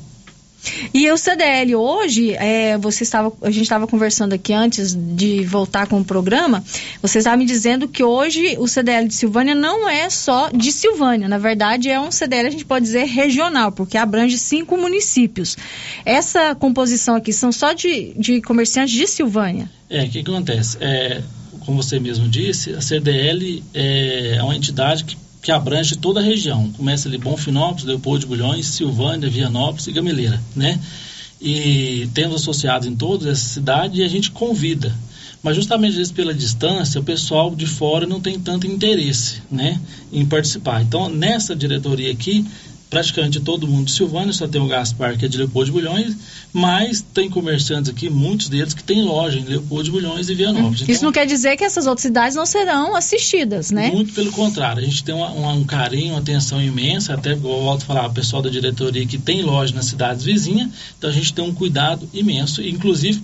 E o CDL hoje, é, você estava, a gente estava conversando aqui antes de voltar com o programa, você estava me dizendo que hoje o CDL de Silvânia não é só de Silvânia, na verdade é um CDL, a gente pode dizer, regional, porque abrange cinco municípios. Essa composição aqui são só de, de comerciantes de Silvânia? É, o que acontece? É, como você mesmo disse, a CDL é uma entidade que, que abrange toda a região. Começa ali Bonfinópolis, Leopoldo de Bulhões, Silvânia, Vianópolis e Gameleira, né? E temos associados em todas essas cidades e a gente convida. Mas justamente pela distância, o pessoal de fora não tem tanto interesse, né, em participar. Então, nessa diretoria aqui, praticamente todo mundo de Silvânia, só tem o Gaspar, que é de Leopoldo de Bulhões, mas tem comerciantes aqui, muitos deles que têm loja em Leopoldo de Bulhões e Vianópolis. Isso não quer dizer que essas outras cidades não serão assistidas, né? Muito pelo contrário, a gente tem uma- uma- um carinho, uma atenção imensa, até eu volto a falar, o pessoal da diretoria que tem loja nas cidades vizinhas, então a gente tem um cuidado imenso, inclusive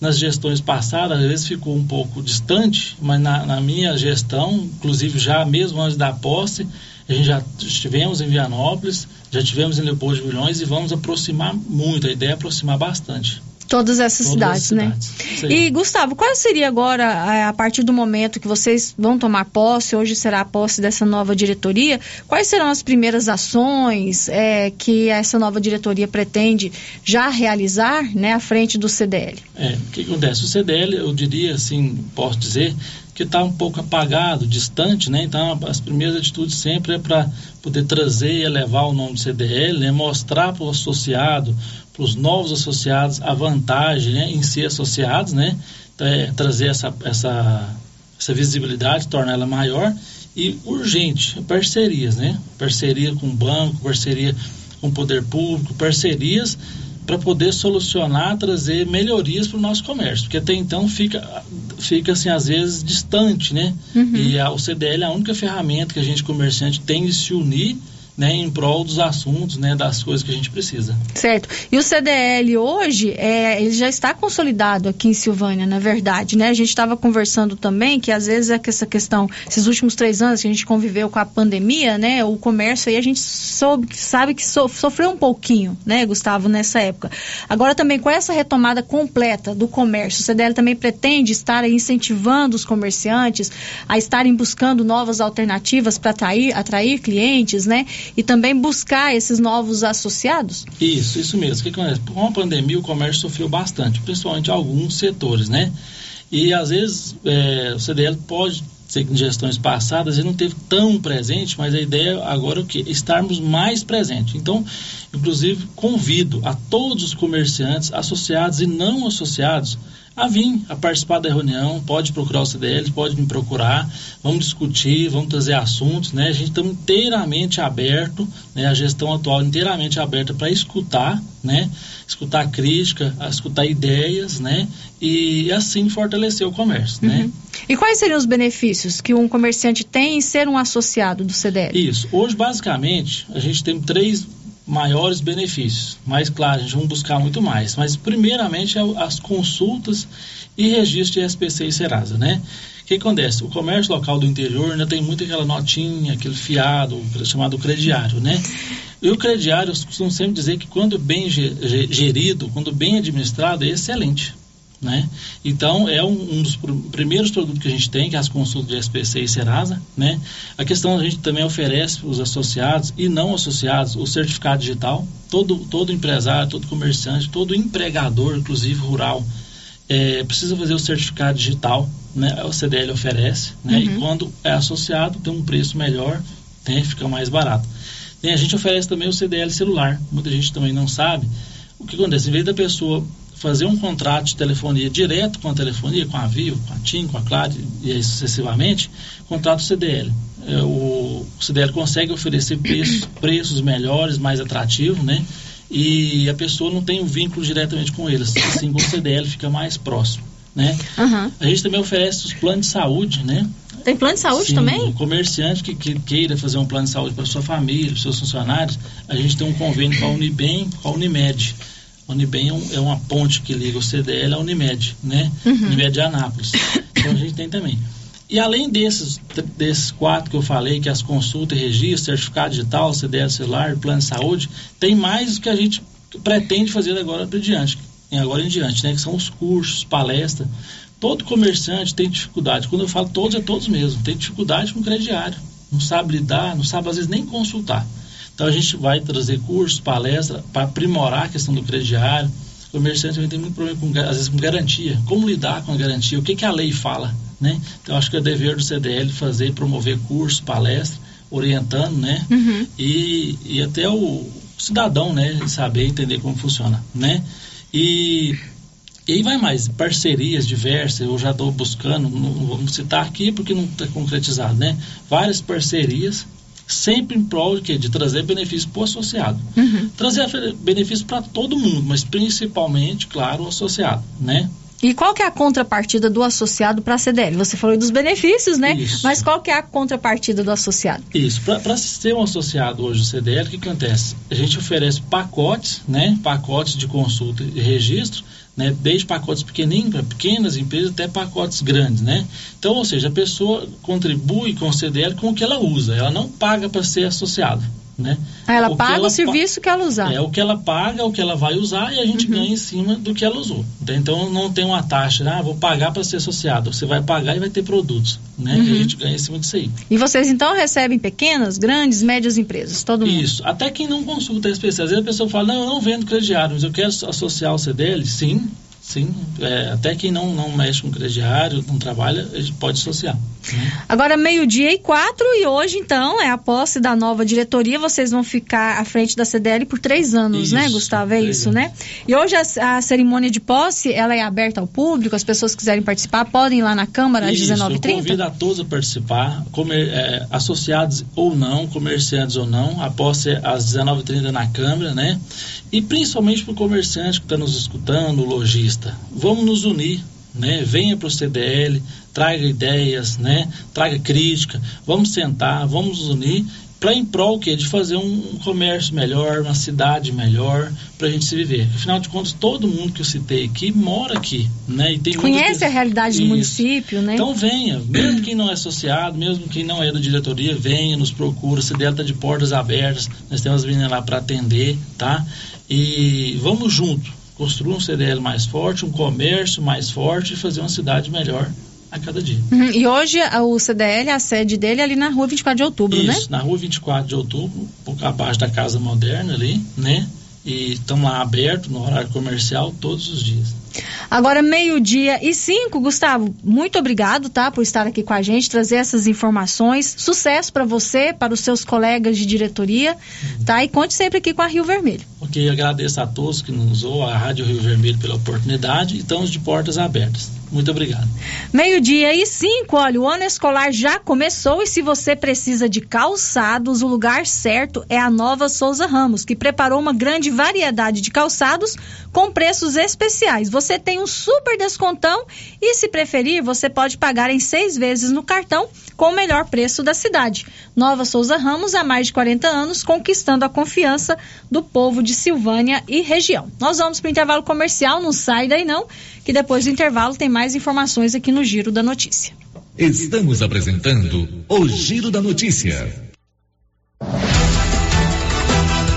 nas gestões passadas, às vezes ficou um pouco distante, mas na, na minha gestão, inclusive já mesmo antes da posse, a gente já estivemos em Vianópolis, já estivemos em Leopoldo de Bulhões e vamos aproximar muito, a ideia é aproximar bastante. Todas essas Todas cidades, né? cidades. E, Gustavo, qual seria agora, eh, a partir do momento que vocês vão tomar posse, hoje será a posse dessa nova diretoria, quais serão as primeiras ações eh, que essa nova diretoria pretende já realizar né, à frente do CDL? É, o que acontece? O CDL, eu diria assim, posso dizer, que está um pouco apagado, distante, né? Então, as primeiras atitudes sempre é para poder trazer e elevar o nome do CDL, né? mostrar para o associado, para os novos associados, a vantagem né? em ser associados, né? Então, é, trazer essa, essa, essa visibilidade, tornar ela maior e urgente, parcerias, né? Parceria com o banco, parceria com o poder público, parcerias para poder solucionar, trazer melhorias para o nosso comércio, porque até então fica, fica assim, às vezes, distante, né? Uhum. E a, o CDL é a única ferramenta que a gente, comerciante, tem de se unir né, em prol dos assuntos, né, das coisas que a gente precisa. Certo. E o CDL hoje, é, ele já está consolidado aqui em Silvânia, na verdade, né? A gente estava conversando também que às vezes é que essa questão, esses últimos três anos que a gente conviveu com a pandemia, né? O comércio aí a gente soube, sabe que so, sofreu um pouquinho, né, Gustavo, nessa época. Agora também com essa retomada completa do comércio, o CDL também pretende estar incentivando os comerciantes a estarem buscando novas alternativas para atrair, atrair clientes, né? E também buscar esses novos associados? Isso, isso mesmo. O que acontece? Com a pandemia, o comércio sofreu bastante, principalmente alguns setores, né? E às vezes é, o CDL pode ser que em gestões passadas ele não teve tão presente, mas a ideia agora é o quê? Estarmos mais presentes. Então, inclusive, convido a todos os comerciantes, associados e não associados, a vir, a participar da reunião, pode procurar o CDL, pode me procurar, vamos discutir, vamos trazer assuntos, né? A gente está inteiramente aberto, né? A gestão atual inteiramente aberta para escutar, né? Escutar crítica, escutar ideias, né? E assim fortalecer o comércio, né? Uhum. E quais seriam os benefícios que um comerciante tem em ser um associado do CDL? Isso. Hoje, basicamente, a gente tem três maiores benefícios. Mas, claro, a gente vai buscar muito mais. Mas, primeiramente, é as consultas e registro de SPC e Serasa, né? O que acontece? O comércio local do interior ainda tem muito aquela notinha, aquele fiado, chamado crediário, né? E o crediário, eu costumo sempre dizer que quando bem gerido, quando bem administrado, é excelente. Né? Então, é um, um, dos pr primeiros produtos que a gente tem, que é as consultas de SPC e Serasa. Né? A questão, a gente também oferece para os associados e não associados o certificado digital. Todo, todo empresário, todo comerciante, todo empregador, inclusive rural, é, precisa fazer o certificado digital. Né? O CDL oferece. Né? Uhum. E quando é associado, tem um preço melhor, né? fica mais barato. E a gente oferece também o CDL celular. Muita gente também não sabe. O que acontece? Em vez da pessoa fazer um contrato de telefonia direto com a telefonia, com a Vivo, com a TIM, com a Claro e aí sucessivamente, contrato CDL. É, o CDL consegue oferecer preços, preços melhores, mais atrativos, né? E a pessoa não tem um vínculo diretamente com eles. Assim, com o CDL fica mais próximo, né? Uhum. A gente também oferece os planos de saúde, né? Tem plano de saúde Sim, também? O comerciante que, que, queira fazer um plano de saúde para sua família, para seus funcionários, a gente tem um convênio com a Unibem, com a Unimed. Unibem é, um, é, uma ponte que liga o CDL à Unimed, né? Uhum. Unimed de Anápolis. Então a gente tem também. E além desses, desses quatro que eu falei, que é as consultas e registro, certificado digital, CDL celular, plano de saúde, tem mais o que a gente pretende fazer agora para diante, agora em diante, né? Que são os cursos, palestras. Todo comerciante tem dificuldade. Quando eu falo todos, é todos mesmo. Tem dificuldade com o crediário. Não sabe lidar, não sabe às vezes nem consultar. Então a gente vai trazer cursos, palestras para aprimorar a questão do crediário. O comerciante também tem muito problema com, às vezes com garantia. Como lidar com a garantia? O que, que a lei fala? Né? Então acho que é dever do CDL fazer, promover cursos, palestras, orientando, né? Uhum. E, e até o cidadão, né? Saber entender como funciona, né? E e aí vai mais, parcerias diversas, eu já estou buscando, não, não vamos citar aqui porque não está concretizado, né? Várias parcerias, sempre em prol de, quê? de trazer benefício para o associado. Uhum. Trazer benefício para todo mundo, mas principalmente, claro, o associado, né? E qual que é a contrapartida do associado para a CDL? Você falou dos benefícios, né? Isso. Mas qual que é a contrapartida do associado? Isso, para ser um associado hoje do CDL, o que acontece? A gente oferece pacotes, né? Pacotes de consulta e registro, né? Desde pacotes pequenininhos para pequenas empresas até pacotes grandes, né? Então, ou seja, a pessoa contribui com o CDL com o que ela usa, ela não paga para ser associada. Né? Ah, ela O paga ela o serviço que ela usar. É o que ela paga, o que ela vai usar e a gente Uhum. ganha em cima do que ela usou. Então não tem uma taxa, ah, vou pagar para ser associado. Você vai pagar e vai ter produtos, né? Uhum. E a gente ganha em cima disso aí. E vocês então recebem pequenas, grandes, médias empresas, todo mundo? Isso. Até quem não consulta a SPC, às vezes a pessoa fala, não, eu não vendo crediário, mas eu quero associar o CDL. Sim, Sim, é, até quem não, não mexe com crediário, não trabalha, ele pode associar. Agora, meio-dia e quatro, e hoje, então, é a posse da nova diretoria. Vocês vão ficar à frente da CDL por três anos, né, Isso, Gustavo? É isso, né? E hoje a, a cerimônia de posse, ela é aberta ao público, as pessoas que quiserem participar podem ir lá na Câmara às Isso, eu 19h30? convido a todos a participar, comer, é, associados ou não, comerciantes ou não, a posse é às 19h30 na Câmara, né? E principalmente para o comerciante que está nos escutando, o lojista. Vamos nos unir, né? Venha para o CDL, traga ideias, né? Traga crítica, vamos sentar, vamos nos unir para em prol que de fazer um comércio melhor, uma cidade melhor para a gente se viver. Afinal de contas, todo mundo que eu citei aqui mora aqui, né? E tem Conhece muita- a realidade do Isso. município, né? Então venha, mesmo quem não é associado, mesmo quem não é da diretoria, venha, nos procura. O CDL está de portas abertas, nós temos as meninas lá para atender, tá? E vamos junto, construir um CDL mais forte, um comércio mais forte e fazer uma cidade melhor a cada dia. Uhum, E hoje a- o CDL, a sede dele é ali na rua 24 de outubro, né? Isso, na rua 24 de outubro, um pouco abaixo da Casa Moderna ali, né? E estamos lá aberto no horário comercial todos os dias. Agora, meio-dia e cinco, Gustavo, muito obrigado, tá, por estar aqui com a gente, trazer essas informações. Sucesso para você, para os seus colegas de diretoria, tá? E conte sempre aqui com a Rio Vermelho. Ok, agradeço a todos que nos usou, a Rádio Rio Vermelho pela oportunidade e estamos de portas abertas. Muito obrigado. Meio-dia e cinco, olha, o ano escolar já começou e se você precisa de calçados, o lugar certo é a Nova Souza Ramos, que preparou uma grande variedade de calçados com preços especiais. Você tem um super descontão e, se preferir, você pode pagar em seis vezes no cartão com o melhor preço da cidade. Nova Souza Ramos, há mais de 40 anos, conquistando a confiança do povo de Silvânia e região. Nós vamos para o intervalo comercial, não sai daí não, que depois do intervalo tem mais informações aqui no Giro da Notícia. Estamos apresentando o Giro da Notícia.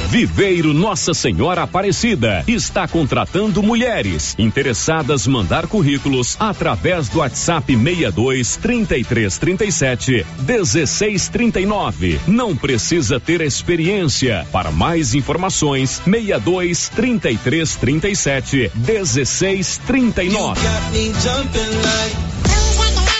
Viveiro Nossa Senhora Aparecida está contratando mulheres interessadas mandar currículos através do WhatsApp 62 33 37 16 39. Não precisa ter experiência. Para mais informações, 62 33 37 16 39.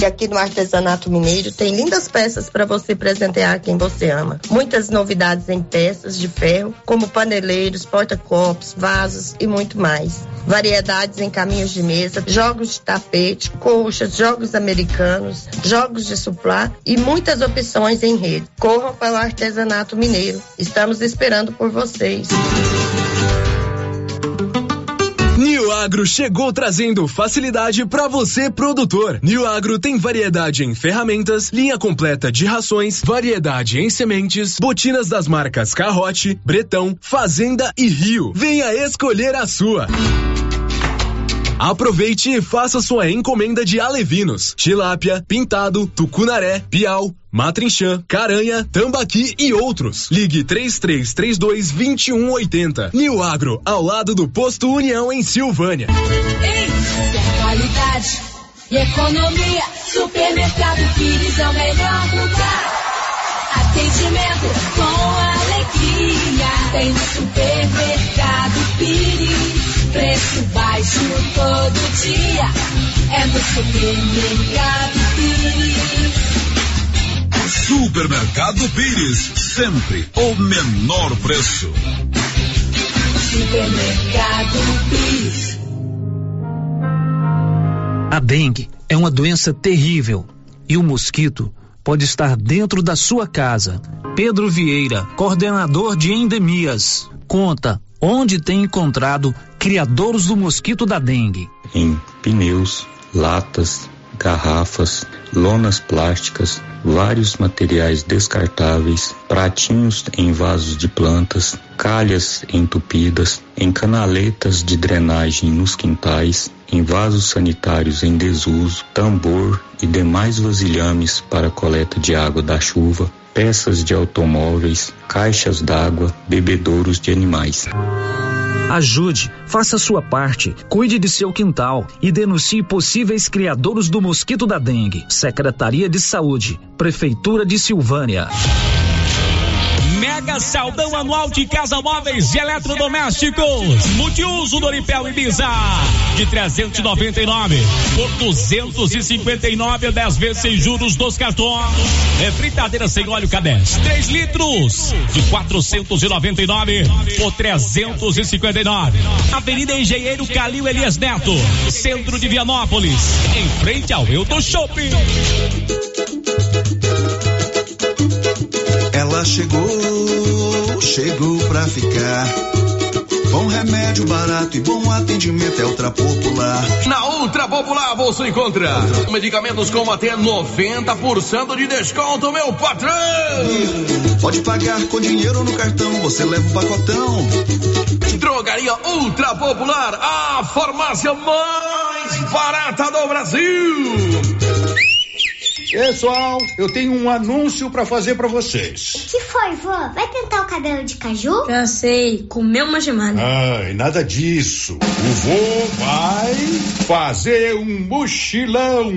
E aqui no Artesanato Mineiro tem lindas peças para você presentear quem você ama. Muitas novidades em peças de ferro, como paneleiros, porta-copos, vasos e muito mais. Variedades em caminhos de mesa, jogos de tapete, colchas, jogos americanos, jogos de suplá e muitas opções em rede. Corram para o Artesanato Mineiro. Estamos esperando por vocês. New Agro chegou trazendo facilidade para você, produtor. New Agro tem variedade em ferramentas, linha completa de rações, variedade em sementes, botinas das marcas Carrote, Bretão, Fazenda e Rio. Venha escolher a sua. Aproveite e faça sua encomenda de alevinos, tilápia, pintado, tucunaré, piau, matrinchã, caranha, tambaqui e outros. Ligue 3332 2180. New Agro, ao lado do Posto União em Silvânia. Qualidade e economia. Supermercado Pires é o melhor lugar. Atendimento com alegria. Tem supermercado Pires. Preço baixo todo dia. É no supermercado Pires. Supermercado Pires, sempre o menor preço. Supermercado Pires. A dengue é uma doença terrível e o mosquito pode estar dentro da sua casa. Pedro Vieira, coordenador de endemias, conta onde tem encontrado criadouros do mosquito da dengue. em pneus, latas, garrafas, lonas plásticas, vários materiais descartáveis, pratinhos em vasos de plantas, calhas entupidas, em canaletas de drenagem nos quintais, em vasos sanitários em desuso, tambor e demais vasilhames para coleta de água da chuva, peças de automóveis, caixas d'água, bebedouros de animais. Ajude, faça sua parte, cuide de seu quintal e denuncie possíveis criadores do mosquito da dengue. Secretaria de Saúde, Prefeitura de Silvânia. Mega Saldão Anual de Casa Móveis e Eletrodomésticos. Multiuso Doripel Bisa. De 399 por 259 10 vezes sem juros dos cartões. É fritadeira sem óleo K10. 3 litros. De 499 por 359. Avenida Engenheiro Calil Elias Neto. Centro de Vianópolis. Em frente ao Euto Shopping. Chegou, chegou pra ficar. Bom remédio barato e bom atendimento é Ultra Popular. Na Ultra Popular você encontra medicamentos com até 90% de desconto, meu patrão! Pode pagar com dinheiro no cartão, você leva o pacotão. Drogaria Ultra Popular, a farmácia mais barata do Brasil. Pessoal, eu tenho um anúncio para fazer para vocês. O que foi, vô? Vai tentar o cabelo de caju? Já sei, comeu uma gemada. Ai, nada disso. O vô vai fazer um mochilão.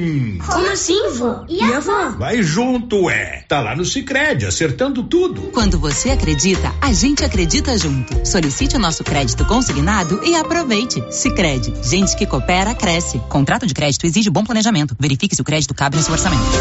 Como assim, vô? E a avó? Vai junto, é. Tá lá no Sicredi, acertando tudo. Quando você acredita, a gente acredita junto. Solicite o nosso crédito consignado e aproveite. Sicredi, gente que coopera cresce. Contrato de crédito exige bom planejamento. Verifique se o crédito cabe no seu orçamento.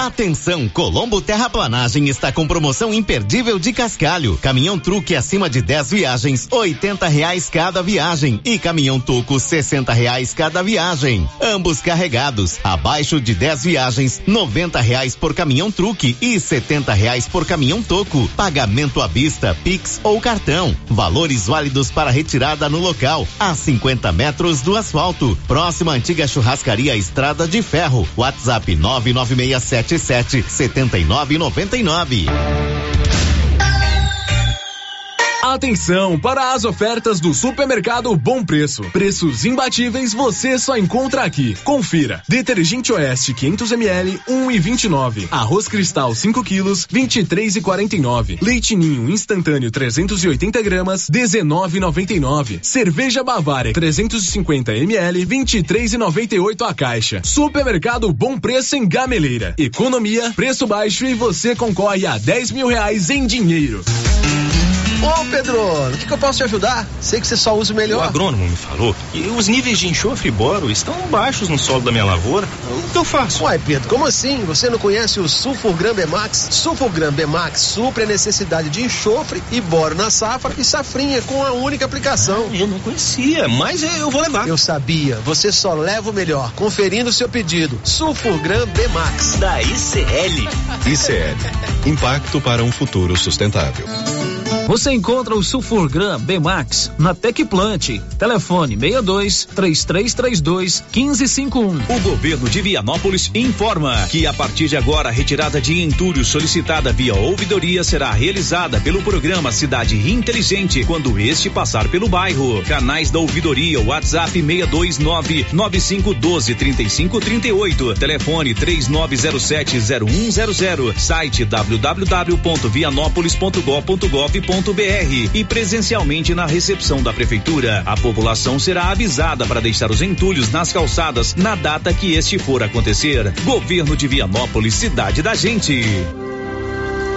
Atenção, Colombo Terraplanagem está com promoção imperdível de cascalho. Caminhão truque acima de 10 viagens, oitenta reais cada viagem e caminhão toco sessenta reais cada viagem. Ambos carregados, abaixo de 10 viagens, noventa reais por caminhão truque e setenta reais por caminhão toco. Pagamento à vista, Pix ou cartão. Valores válidos para retirada no local, a 50 metros do asfalto. Próxima antiga churrascaria Estrada de Ferro. WhatsApp 99677 sete setenta e nove noventa e nove. Atenção para as ofertas do Supermercado Bom Preço. Preços imbatíveis você só encontra aqui. Confira. Detergente Oeste 500 ml 1,29. Arroz Cristal 5 quilos 23,49. Leite Ninho instantâneo 380 gramas 19,99. Cerveja Bavária 350 ml 23,98 a caixa. Supermercado Bom Preço em Gameleira. Economia, preço baixo e você concorre a 10 mil reais em dinheiro. Ô Pedro, o que, que, eu posso te ajudar? Sei que você só usa o melhor. O agrônomo me falou que os níveis de enxofre e boro estão baixos no solo da minha lavoura. O que eu faço? Uai, Pedro, como assim? Você não conhece o Sulfurgram Bemax? Sulfurgram Bemax supre a necessidade de enxofre e boro na safra e safrinha com a única aplicação. Ah, eu não conhecia, mas eu vou levar. Eu sabia, você só leva o melhor. Conferindo o seu pedido. Sulfurgram Bemax. Da ICL. ICL. Impacto para um futuro sustentável. Você encontra o Sulfurgram B-Max na Tecplant. Telefone 62 3332 1551. O governo de Vianópolis informa que a partir de agora a retirada de entulho solicitada via ouvidoria será realizada pelo programa Cidade Inteligente quando este passar pelo bairro. Canais da ouvidoria WhatsApp 629 9512 3538. Telefone 3907 0100. Site www.vianópolis.gov.br e presencialmente na recepção da prefeitura. A população será avisada para deixar os entulhos nas calçadas na data que este for acontecer. Governo de Vianópolis, cidade da gente.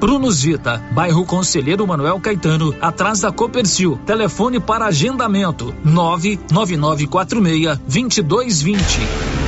Prunus Vita, bairro Conselheiro Manuel Caetano, atrás da Copercil. Telefone para agendamento: 99946 2220.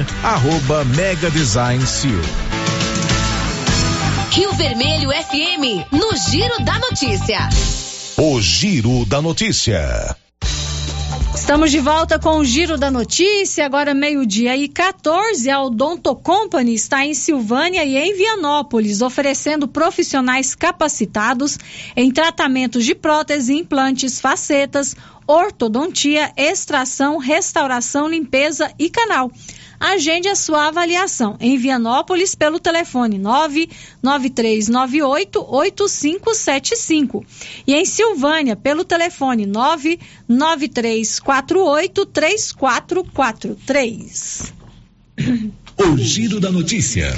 arroba Mega Design Seal. Rio Vermelho FM, no Giro da Notícia. O Giro da Notícia. Estamos de volta com o Giro da Notícia, agora meio-dia e 14. A Odonto Company está em Silvânia e em Vianópolis, oferecendo profissionais capacitados em tratamentos de prótese, implantes, facetas, ortodontia, extração, restauração, limpeza e canal. Agende a sua avaliação em Vianópolis pelo telefone 99398-8575 e em Silvânia pelo telefone 99348-3443. O Giro da Notícia.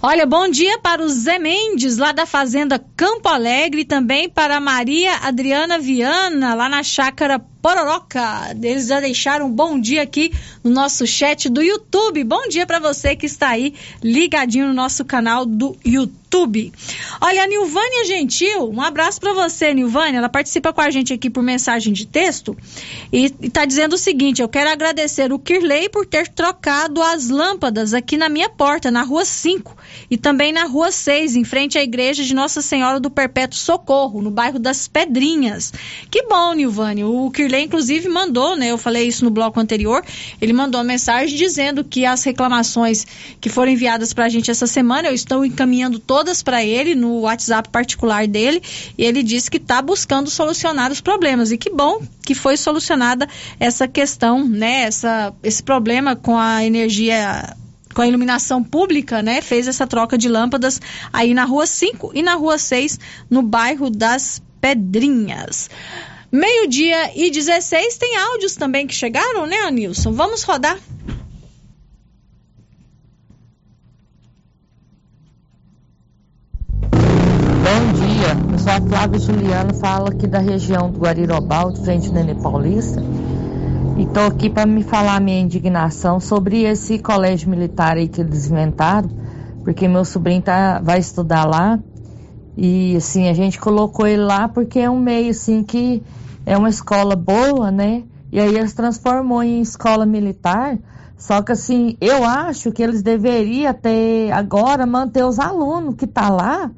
Olha, bom dia para o Zé Mendes, lá da Fazenda Campo Alegre, e também para Maria Adriana Viana, lá na Chácara Pororoca. Eles já deixaram um bom dia aqui no nosso chat do YouTube. Bom dia para você que está aí ligadinho no nosso canal do YouTube. Olha, a Nilvânia Gentil, um abraço para você, Nilvânia. Ela participa com a gente aqui por mensagem de texto e está dizendo o seguinte: eu quero agradecer o Kirley por ter trocado as lâmpadas aqui na minha porta, na rua 5 e também na rua 6, em frente à igreja de Nossa Senhora do Perpétuo Socorro, no bairro das Pedrinhas. Que bom, Nilvânia. O Kirley, inclusive, mandou, né? Eu falei isso no bloco anterior. Ele mandou uma mensagem dizendo que as reclamações que foram enviadas para a gente essa semana, eu estou encaminhando todas para ele no WhatsApp particular dele. E ele disse que está buscando solucionar os problemas. E que bom que foi solucionada essa questão, né? Essa, esse problema com a energia com a iluminação pública, né, fez essa troca de lâmpadas aí na rua 5 e na rua 6, no bairro das Pedrinhas. Meio-dia e 16 tem áudios também que chegaram, né, Anilson? Vamos rodar. Bom dia, eu sou a Flávia Juliana, falo aqui da região do Guarirobal, de frente ao Nenê Paulista. E estou aqui para me falar minha indignação sobre esse colégio militar aí que eles inventaram, porque meu sobrinho tá, vai estudar lá. E assim, a gente colocou ele lá porque é um meio assim que é uma escola boa, né? E aí eles transformou em escola militar. Só que assim, eu acho que eles deveriam ter agora manter os alunos que tá lá,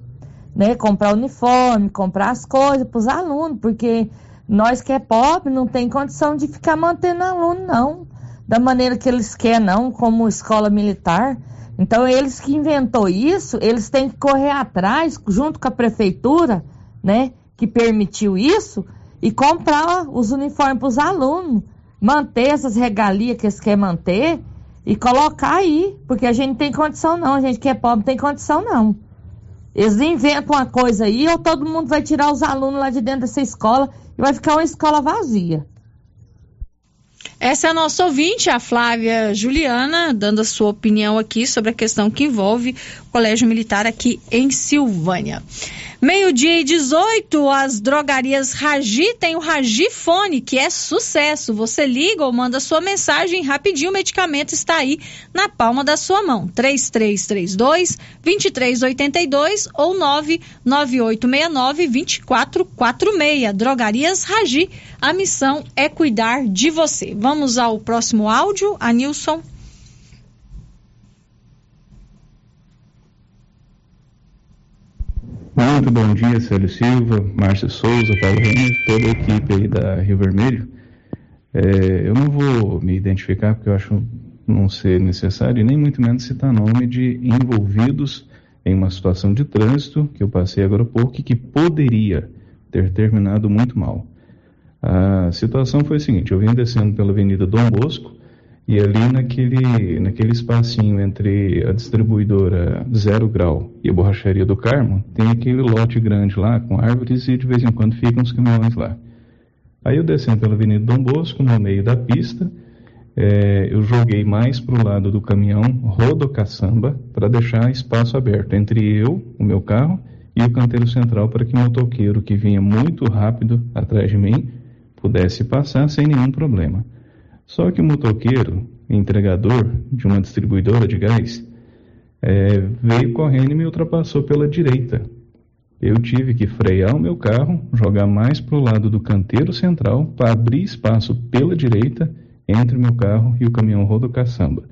né? Comprar uniforme, comprar as coisas para os alunos, porque nós que é pobre não tem condição de ficar mantendo aluno, não. Da maneira que eles querem, não, como escola militar. Então, eles que inventou isso, eles têm que correr atrás, junto com a prefeitura, né, que permitiu isso, e comprar os uniformes para os alunos. Manter essas regalias que eles querem manter e colocar aí, porque a gente não tem condição, não. A gente que é pobre não tem condição, não. Eles inventam uma coisa aí, ou todo mundo vai tirar os alunos lá de dentro dessa escola e vai ficar uma escola vazia. Essa é a nossa ouvinte, a Flávia Juliana, dando a sua opinião aqui sobre a questão que envolve o Colégio Militar aqui em Silvânia. Meio-dia e 18, as drogarias Ragi tem o Ragifone, que é sucesso. Você liga ou manda sua mensagem rapidinho, o medicamento está aí na palma da sua mão. 3332 2382 ou 99869 2446. Drogarias Ragi, a missão é cuidar de você. Vamos ao próximo áudio, a Muito bom dia, Célio Silva, Márcio Souza, Paulo Reis, toda a equipe aí da Rio Vermelho. É, eu não vou me identificar porque eu acho não ser necessário e nem muito menos citar nome de envolvidos em uma situação de trânsito que eu passei agora há pouco e que poderia ter terminado muito mal. A situação foi a seguinte: eu vim descendo pela Avenida Dom Bosco e ali naquele, naquele espacinho entre a distribuidora Zero Grau e a borracharia do Carmo, tem aquele lote grande lá com árvores e de vez em quando ficam os caminhões lá. Aí eu descendo pela Avenida Dom Bosco, no meio da pista, é, eu joguei mais para o lado do caminhão rodocaçamba para deixar espaço aberto entre eu, o meu carro, e o canteiro central para que o motoqueiro que vinha muito rápido atrás de mim pudesse passar sem nenhum problema. Só que o motoqueiro, entregador de uma distribuidora de gás, é, veio correndo e me ultrapassou pela direita. Eu tive que frear o meu carro, jogar mais para o lado do canteiro central para abrir espaço pela direita entre o meu carro e o caminhão rodocaçamba.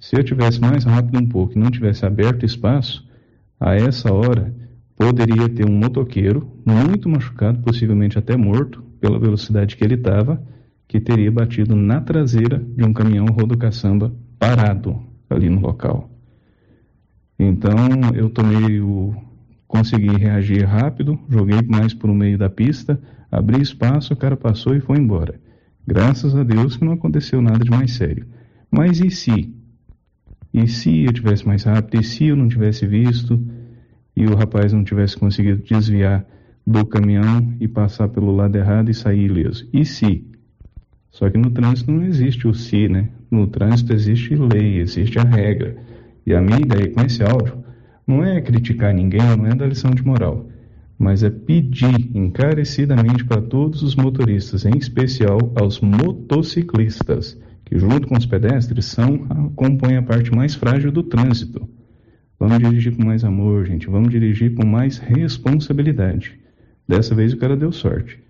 Se eu tivesse mais rápido um pouco e não tivesse aberto espaço, a essa hora poderia ter um motoqueiro muito machucado, possivelmente até morto, pela velocidade que ele estava, que teria batido na traseira de um caminhão rodocaçamba parado ali no local. Então eu tomei o. consegui reagir rápido, joguei mais por meio da pista, abri espaço, o cara passou e foi embora. Graças a Deus que não aconteceu nada de mais sério. Mas e se? E se eu tivesse mais rápido? E se eu não tivesse visto? E o rapaz não tivesse conseguido desviar do caminhão e passar pelo lado errado e sair ileso? E se? Só que no trânsito não existe o se, né? No trânsito existe lei, existe a regra. E a minha ideia com esse áudio não é criticar ninguém, não é dar lição de moral, mas é pedir encarecidamente para todos os motoristas, em especial aos motociclistas, que junto com os pedestres são compõem a parte mais frágil do trânsito. Vamos dirigir com mais amor, gente. Vamos dirigir com mais responsabilidade. Dessa vez o cara deu sorte.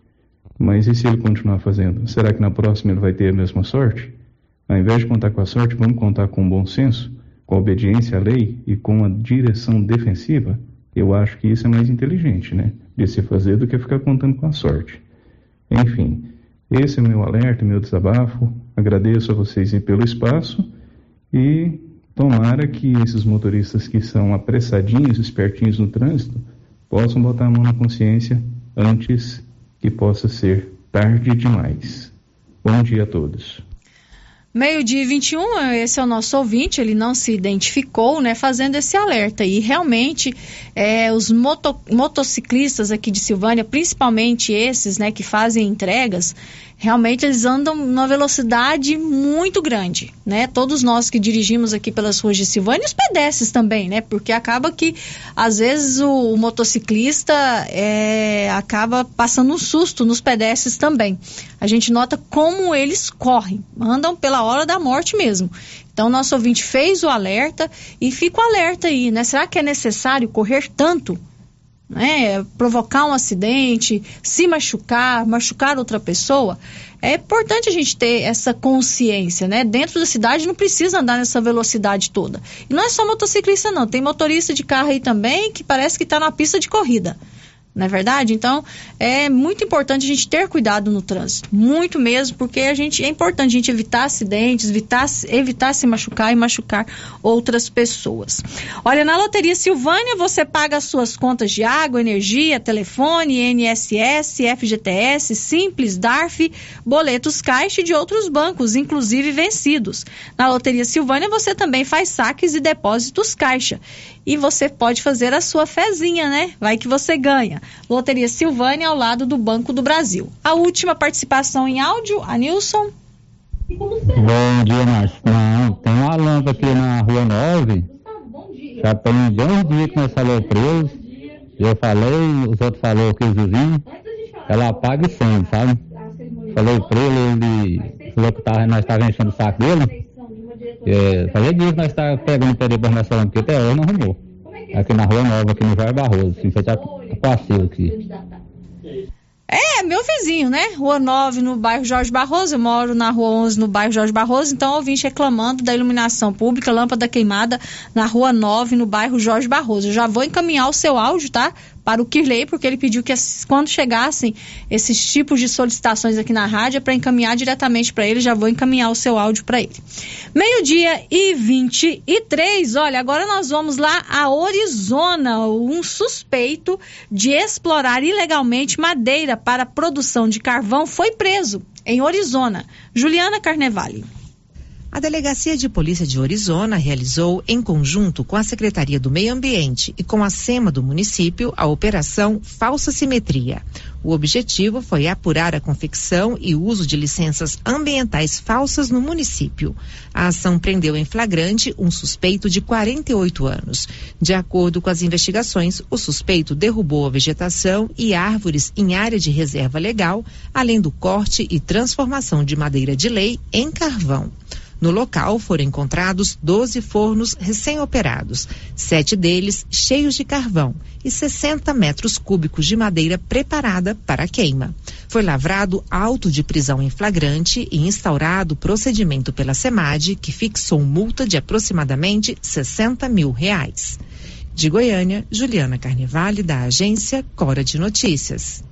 Mas e se ele continuar fazendo? Será que na próxima ele vai ter a mesma sorte? Ao invés de contar com a sorte, vamos contar com o bom senso, com a obediência à lei e com a direção defensiva? Eu acho que isso é mais inteligente, né? De se fazer do que ficar contando com a sorte. Enfim, esse é o meu alerta, meu desabafo. Agradeço a vocês pelo espaço e tomara que esses motoristas que são apressadinhos, espertinhos no trânsito, possam botar a mão na consciência antes que possa ser tarde demais. Bom dia a todos. Meio-dia e 21, esse é o nosso ouvinte, ele não se identificou, né, fazendo esse alerta. E realmente, é, os moto, motociclistas aqui de Silvânia, principalmente esses, né, que fazem entregas, realmente eles andam numa velocidade muito grande, né? Todos nós que dirigimos aqui pelas ruas de Silvânia, os pedestres também, né? Porque acaba que, às vezes, o, o motociclista é, acaba passando um susto nos pedestres também. A gente nota como eles correm, andam pela hora da morte mesmo. Então, nosso ouvinte fez o alerta e fica o alerta aí, né? Será que é necessário correr tanto? Né, provocar um acidente, se machucar, machucar outra pessoa, é importante a gente ter essa consciência, né? Dentro da cidade não precisa andar nessa velocidade toda. E não é só motociclista, não. Tem motorista de carro aí também que parece que está na pista de corrida não é verdade? Então, é muito importante a gente ter cuidado no trânsito, muito mesmo, porque a gente é importante a gente evitar acidentes, evitar, evitar se machucar e machucar outras pessoas. Olha, na Loteria Silvânia você paga as suas contas de água, energia, telefone, INSS, FGTS, Simples, DARF, boletos caixa e de outros bancos, inclusive vencidos. Na Loteria Silvânia você também faz saques e depósitos caixa e você pode fazer a sua fezinha, né? Vai que você ganha. Loteria Silvânia ao lado do Banco do Brasil. A última participação em áudio, a Nilson. Bom dia, Márcio. Não, tem uma lâmpada aqui na Rua 9. Já tem dois dias que nós falou preso. Eu falei, os outros falaram que os vizinhos, ela apaga e some, sabe? Falei pra ele, ele falou que tá, nós estávamos enchendo o saco dele. É, fazia dias que nós estávamos pegando para nós falando que até hoje não arrumou. Aqui na Rua Nova, aqui no Jair Barroso, assim, foi até passeio aqui. É, meu vizinho, né? Rua 9 no bairro Jorge Barroso. Eu moro na Rua 11 no bairro Jorge Barroso. Então, vim reclamando da iluminação pública, lâmpada queimada na Rua 9 no bairro Jorge Barroso. Eu já vou encaminhar o seu áudio, tá? Para o Kirley, porque ele pediu que quando chegassem esses tipos de solicitações aqui na rádio, é para encaminhar diretamente para ele, já vou encaminhar o seu áudio para ele. Meio-dia e 23, olha, agora nós vamos lá a Arizona, um suspeito de explorar ilegalmente madeira para produção de carvão foi preso em Arizona. Juliana Carnevale. A Delegacia de Polícia de Orizona realizou, em conjunto com a Secretaria do Meio Ambiente e com a SEMA do município, a Operação Falsa Simetria. O objetivo foi apurar a confecção e uso de licenças ambientais falsas no município. A ação prendeu em flagrante um suspeito de 48 anos. De acordo com as investigações, o suspeito derrubou a vegetação e árvores em área de reserva legal, além do corte e transformação de madeira de lei em carvão. No local foram encontrados 12 fornos recém-operados, sete deles cheios de carvão e 60 metros cúbicos de madeira preparada para queima. Foi lavrado auto de prisão em flagrante e instaurado procedimento pela SEMAD, que fixou multa de aproximadamente 60 mil reais. De Goiânia, Juliana Carnevale, da agência Cora de Notícias.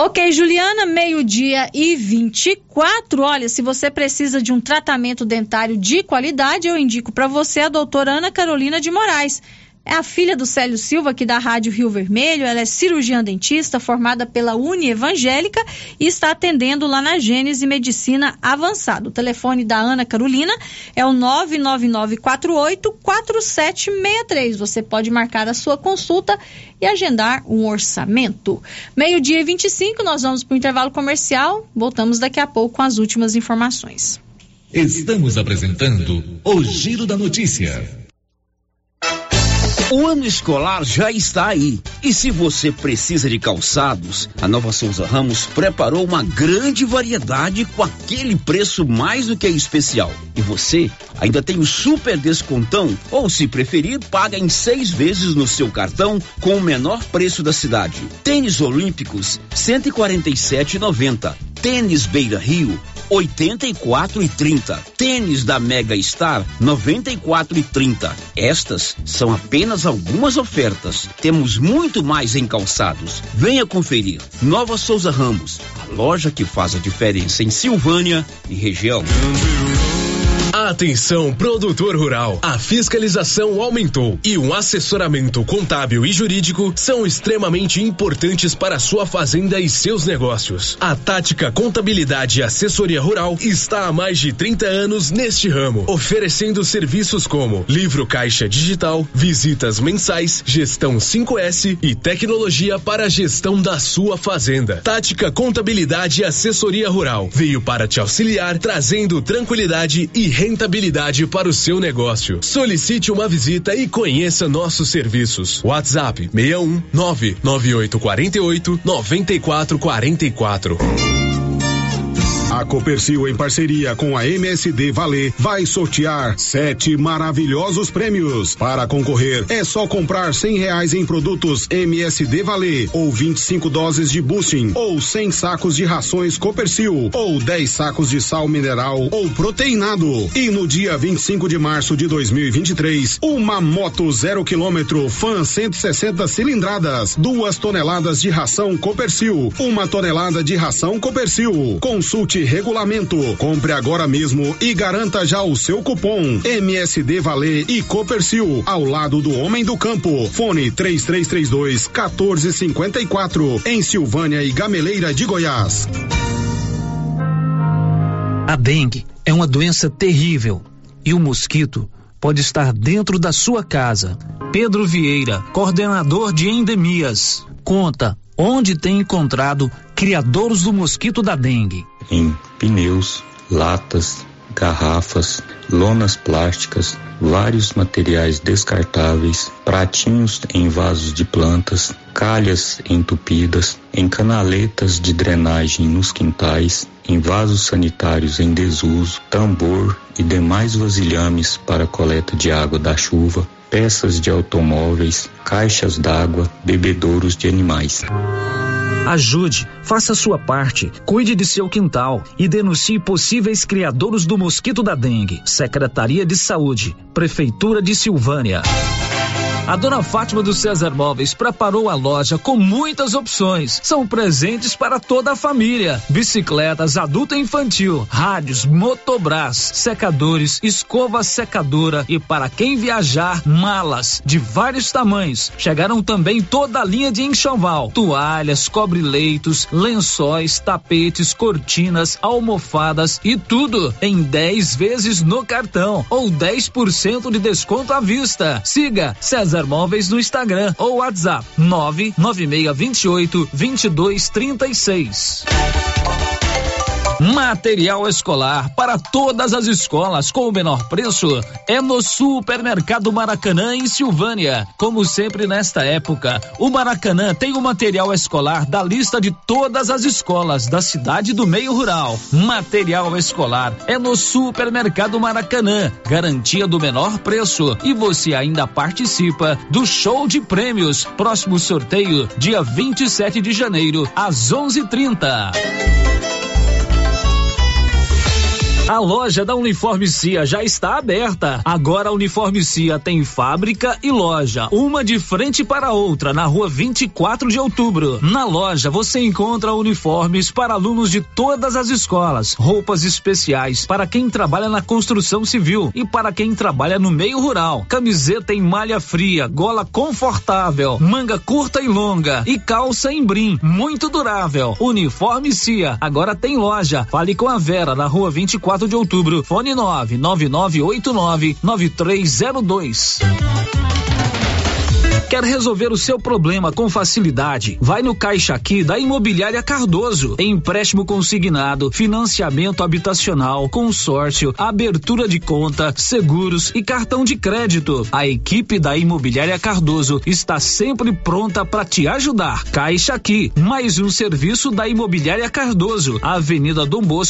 Ok, Juliana, meio-dia e 24. Olha, se você precisa de um tratamento dentário de qualidade, eu indico para você a doutora Ana Carolina de Moraes. É a filha do Célio Silva, aqui da Rádio Rio Vermelho. Ela é cirurgiã dentista, formada pela Uni Evangélica e está atendendo lá na Gênese Medicina Avançada. O telefone da Ana Carolina é o 999484763. Você pode marcar a sua consulta e agendar um orçamento. Meio-dia e 25, nós vamos para o intervalo comercial. Voltamos daqui a pouco com as últimas informações. Estamos apresentando o Giro da Notícia. O ano escolar já está aí. E se você precisa de calçados, a Nova Souza Ramos preparou uma grande variedade com aquele preço mais do que especial. E você ainda tem o super descontão, ou se preferir, paga em seis vezes no seu cartão com o menor preço da cidade. Tênis Olímpicos, 147,90. Tênis Beira Rio, 84 e 30. Tênis da Mega Star, 94 e 30. Estas são apenas algumas ofertas. Temos muito mais em calçados. Venha conferir. Nova Souza Ramos, a loja que faz a diferença em Silvânia e região. Atenção, produtor rural. A fiscalização aumentou e um assessoramento contábil e jurídico são extremamente importantes para sua fazenda e seus negócios. A Tática Contabilidade e Assessoria Rural está há mais de 30 anos neste ramo, oferecendo serviços como livro caixa digital, visitas mensais, gestão 5S e tecnologia para a gestão da sua fazenda. Tática Contabilidade e Assessoria Rural veio para te auxiliar, trazendo tranquilidade e rentabilidade para o seu negócio. Solicite uma visita e conheça nossos serviços. WhatsApp 61 99848 9444. A Copercil, em parceria com a MSD Valer, vai sortear sete maravilhosos prêmios. Para concorrer, é só comprar cem reais em produtos MSD Valer, ou 25 doses de boosting, ou 100 sacos de rações Copercil, ou 10 sacos de sal mineral ou proteinado. E no dia 25 de março de 2023, uma moto zero quilômetro, fan 160 cilindradas, duas toneladas de ração Copercil, uma tonelada de ração Copercil. Consulte regulamento. Compre agora mesmo e garanta já o seu cupom MSD Valer e Copercil ao lado do homem do campo. Fone 3332 1454 em Silvânia e Gameleira de Goiás. A dengue é uma doença terrível e o mosquito pode estar dentro da sua casa. Pedro Vieira, coordenador de endemias, conta onde tem encontrado criadores do mosquito da dengue. Em pneus, latas, garrafas, lonas plásticas, vários materiais descartáveis, pratinhos em vasos de plantas, calhas entupidas, em canaletas de drenagem nos quintais, em vasos sanitários em desuso, tambor e demais vasilhames para coleta de água da chuva, peças de automóveis, caixas d'água, bebedouros de animais. Ajude, faça sua parte, cuide de seu quintal e denuncie possíveis criadores do mosquito da dengue. Secretaria de Saúde, Prefeitura de Silvânia. A dona Fátima do César Móveis preparou a loja com muitas opções. São presentes para toda a família: bicicletas adulto e infantil, rádios, motobras, secadores, escova secadora e para quem viajar, malas de vários tamanhos. Chegaram também toda a linha de enxoval, toalhas, cobre-leitos, lençóis, tapetes, cortinas, almofadas e tudo em 10 vezes no cartão ou 10% de desconto à vista. Siga César Móveis no Instagram ou WhatsApp 99628 2236. Material escolar para todas as escolas com o menor preço é no Supermercado Maracanã em Silvânia. Como sempre nesta época, o Maracanã tem o material escolar da lista de todas as escolas da cidade do meio rural. Material escolar é no Supermercado Maracanã, garantia do menor preço e você ainda participa do show de prêmios. Próximo sorteio dia 27 de janeiro às 11:30. A loja da Uniforme Cia já está aberta. Agora a Uniforme Cia tem fábrica e loja, uma de frente para a outra, na rua 24 de outubro. Na loja você encontra uniformes para alunos de todas as escolas, roupas especiais para quem trabalha na construção civil e para quem trabalha no meio rural. Camiseta em malha fria, gola confortável, manga curta e longa e calça em brim, muito durável. Uniforme Cia, agora tem loja. Fale com a Vera na rua 24 de outubro. Fone 99989 9302. Quer resolver o seu problema com facilidade? Vai no Caixa Aqui da Imobiliária Cardoso. Empréstimo consignado, financiamento habitacional, consórcio, abertura de conta, seguros e cartão de crédito. A equipe da Imobiliária Cardoso está sempre pronta para te ajudar. Caixa Aqui, mais um serviço da Imobiliária Cardoso, Avenida Dom Bosco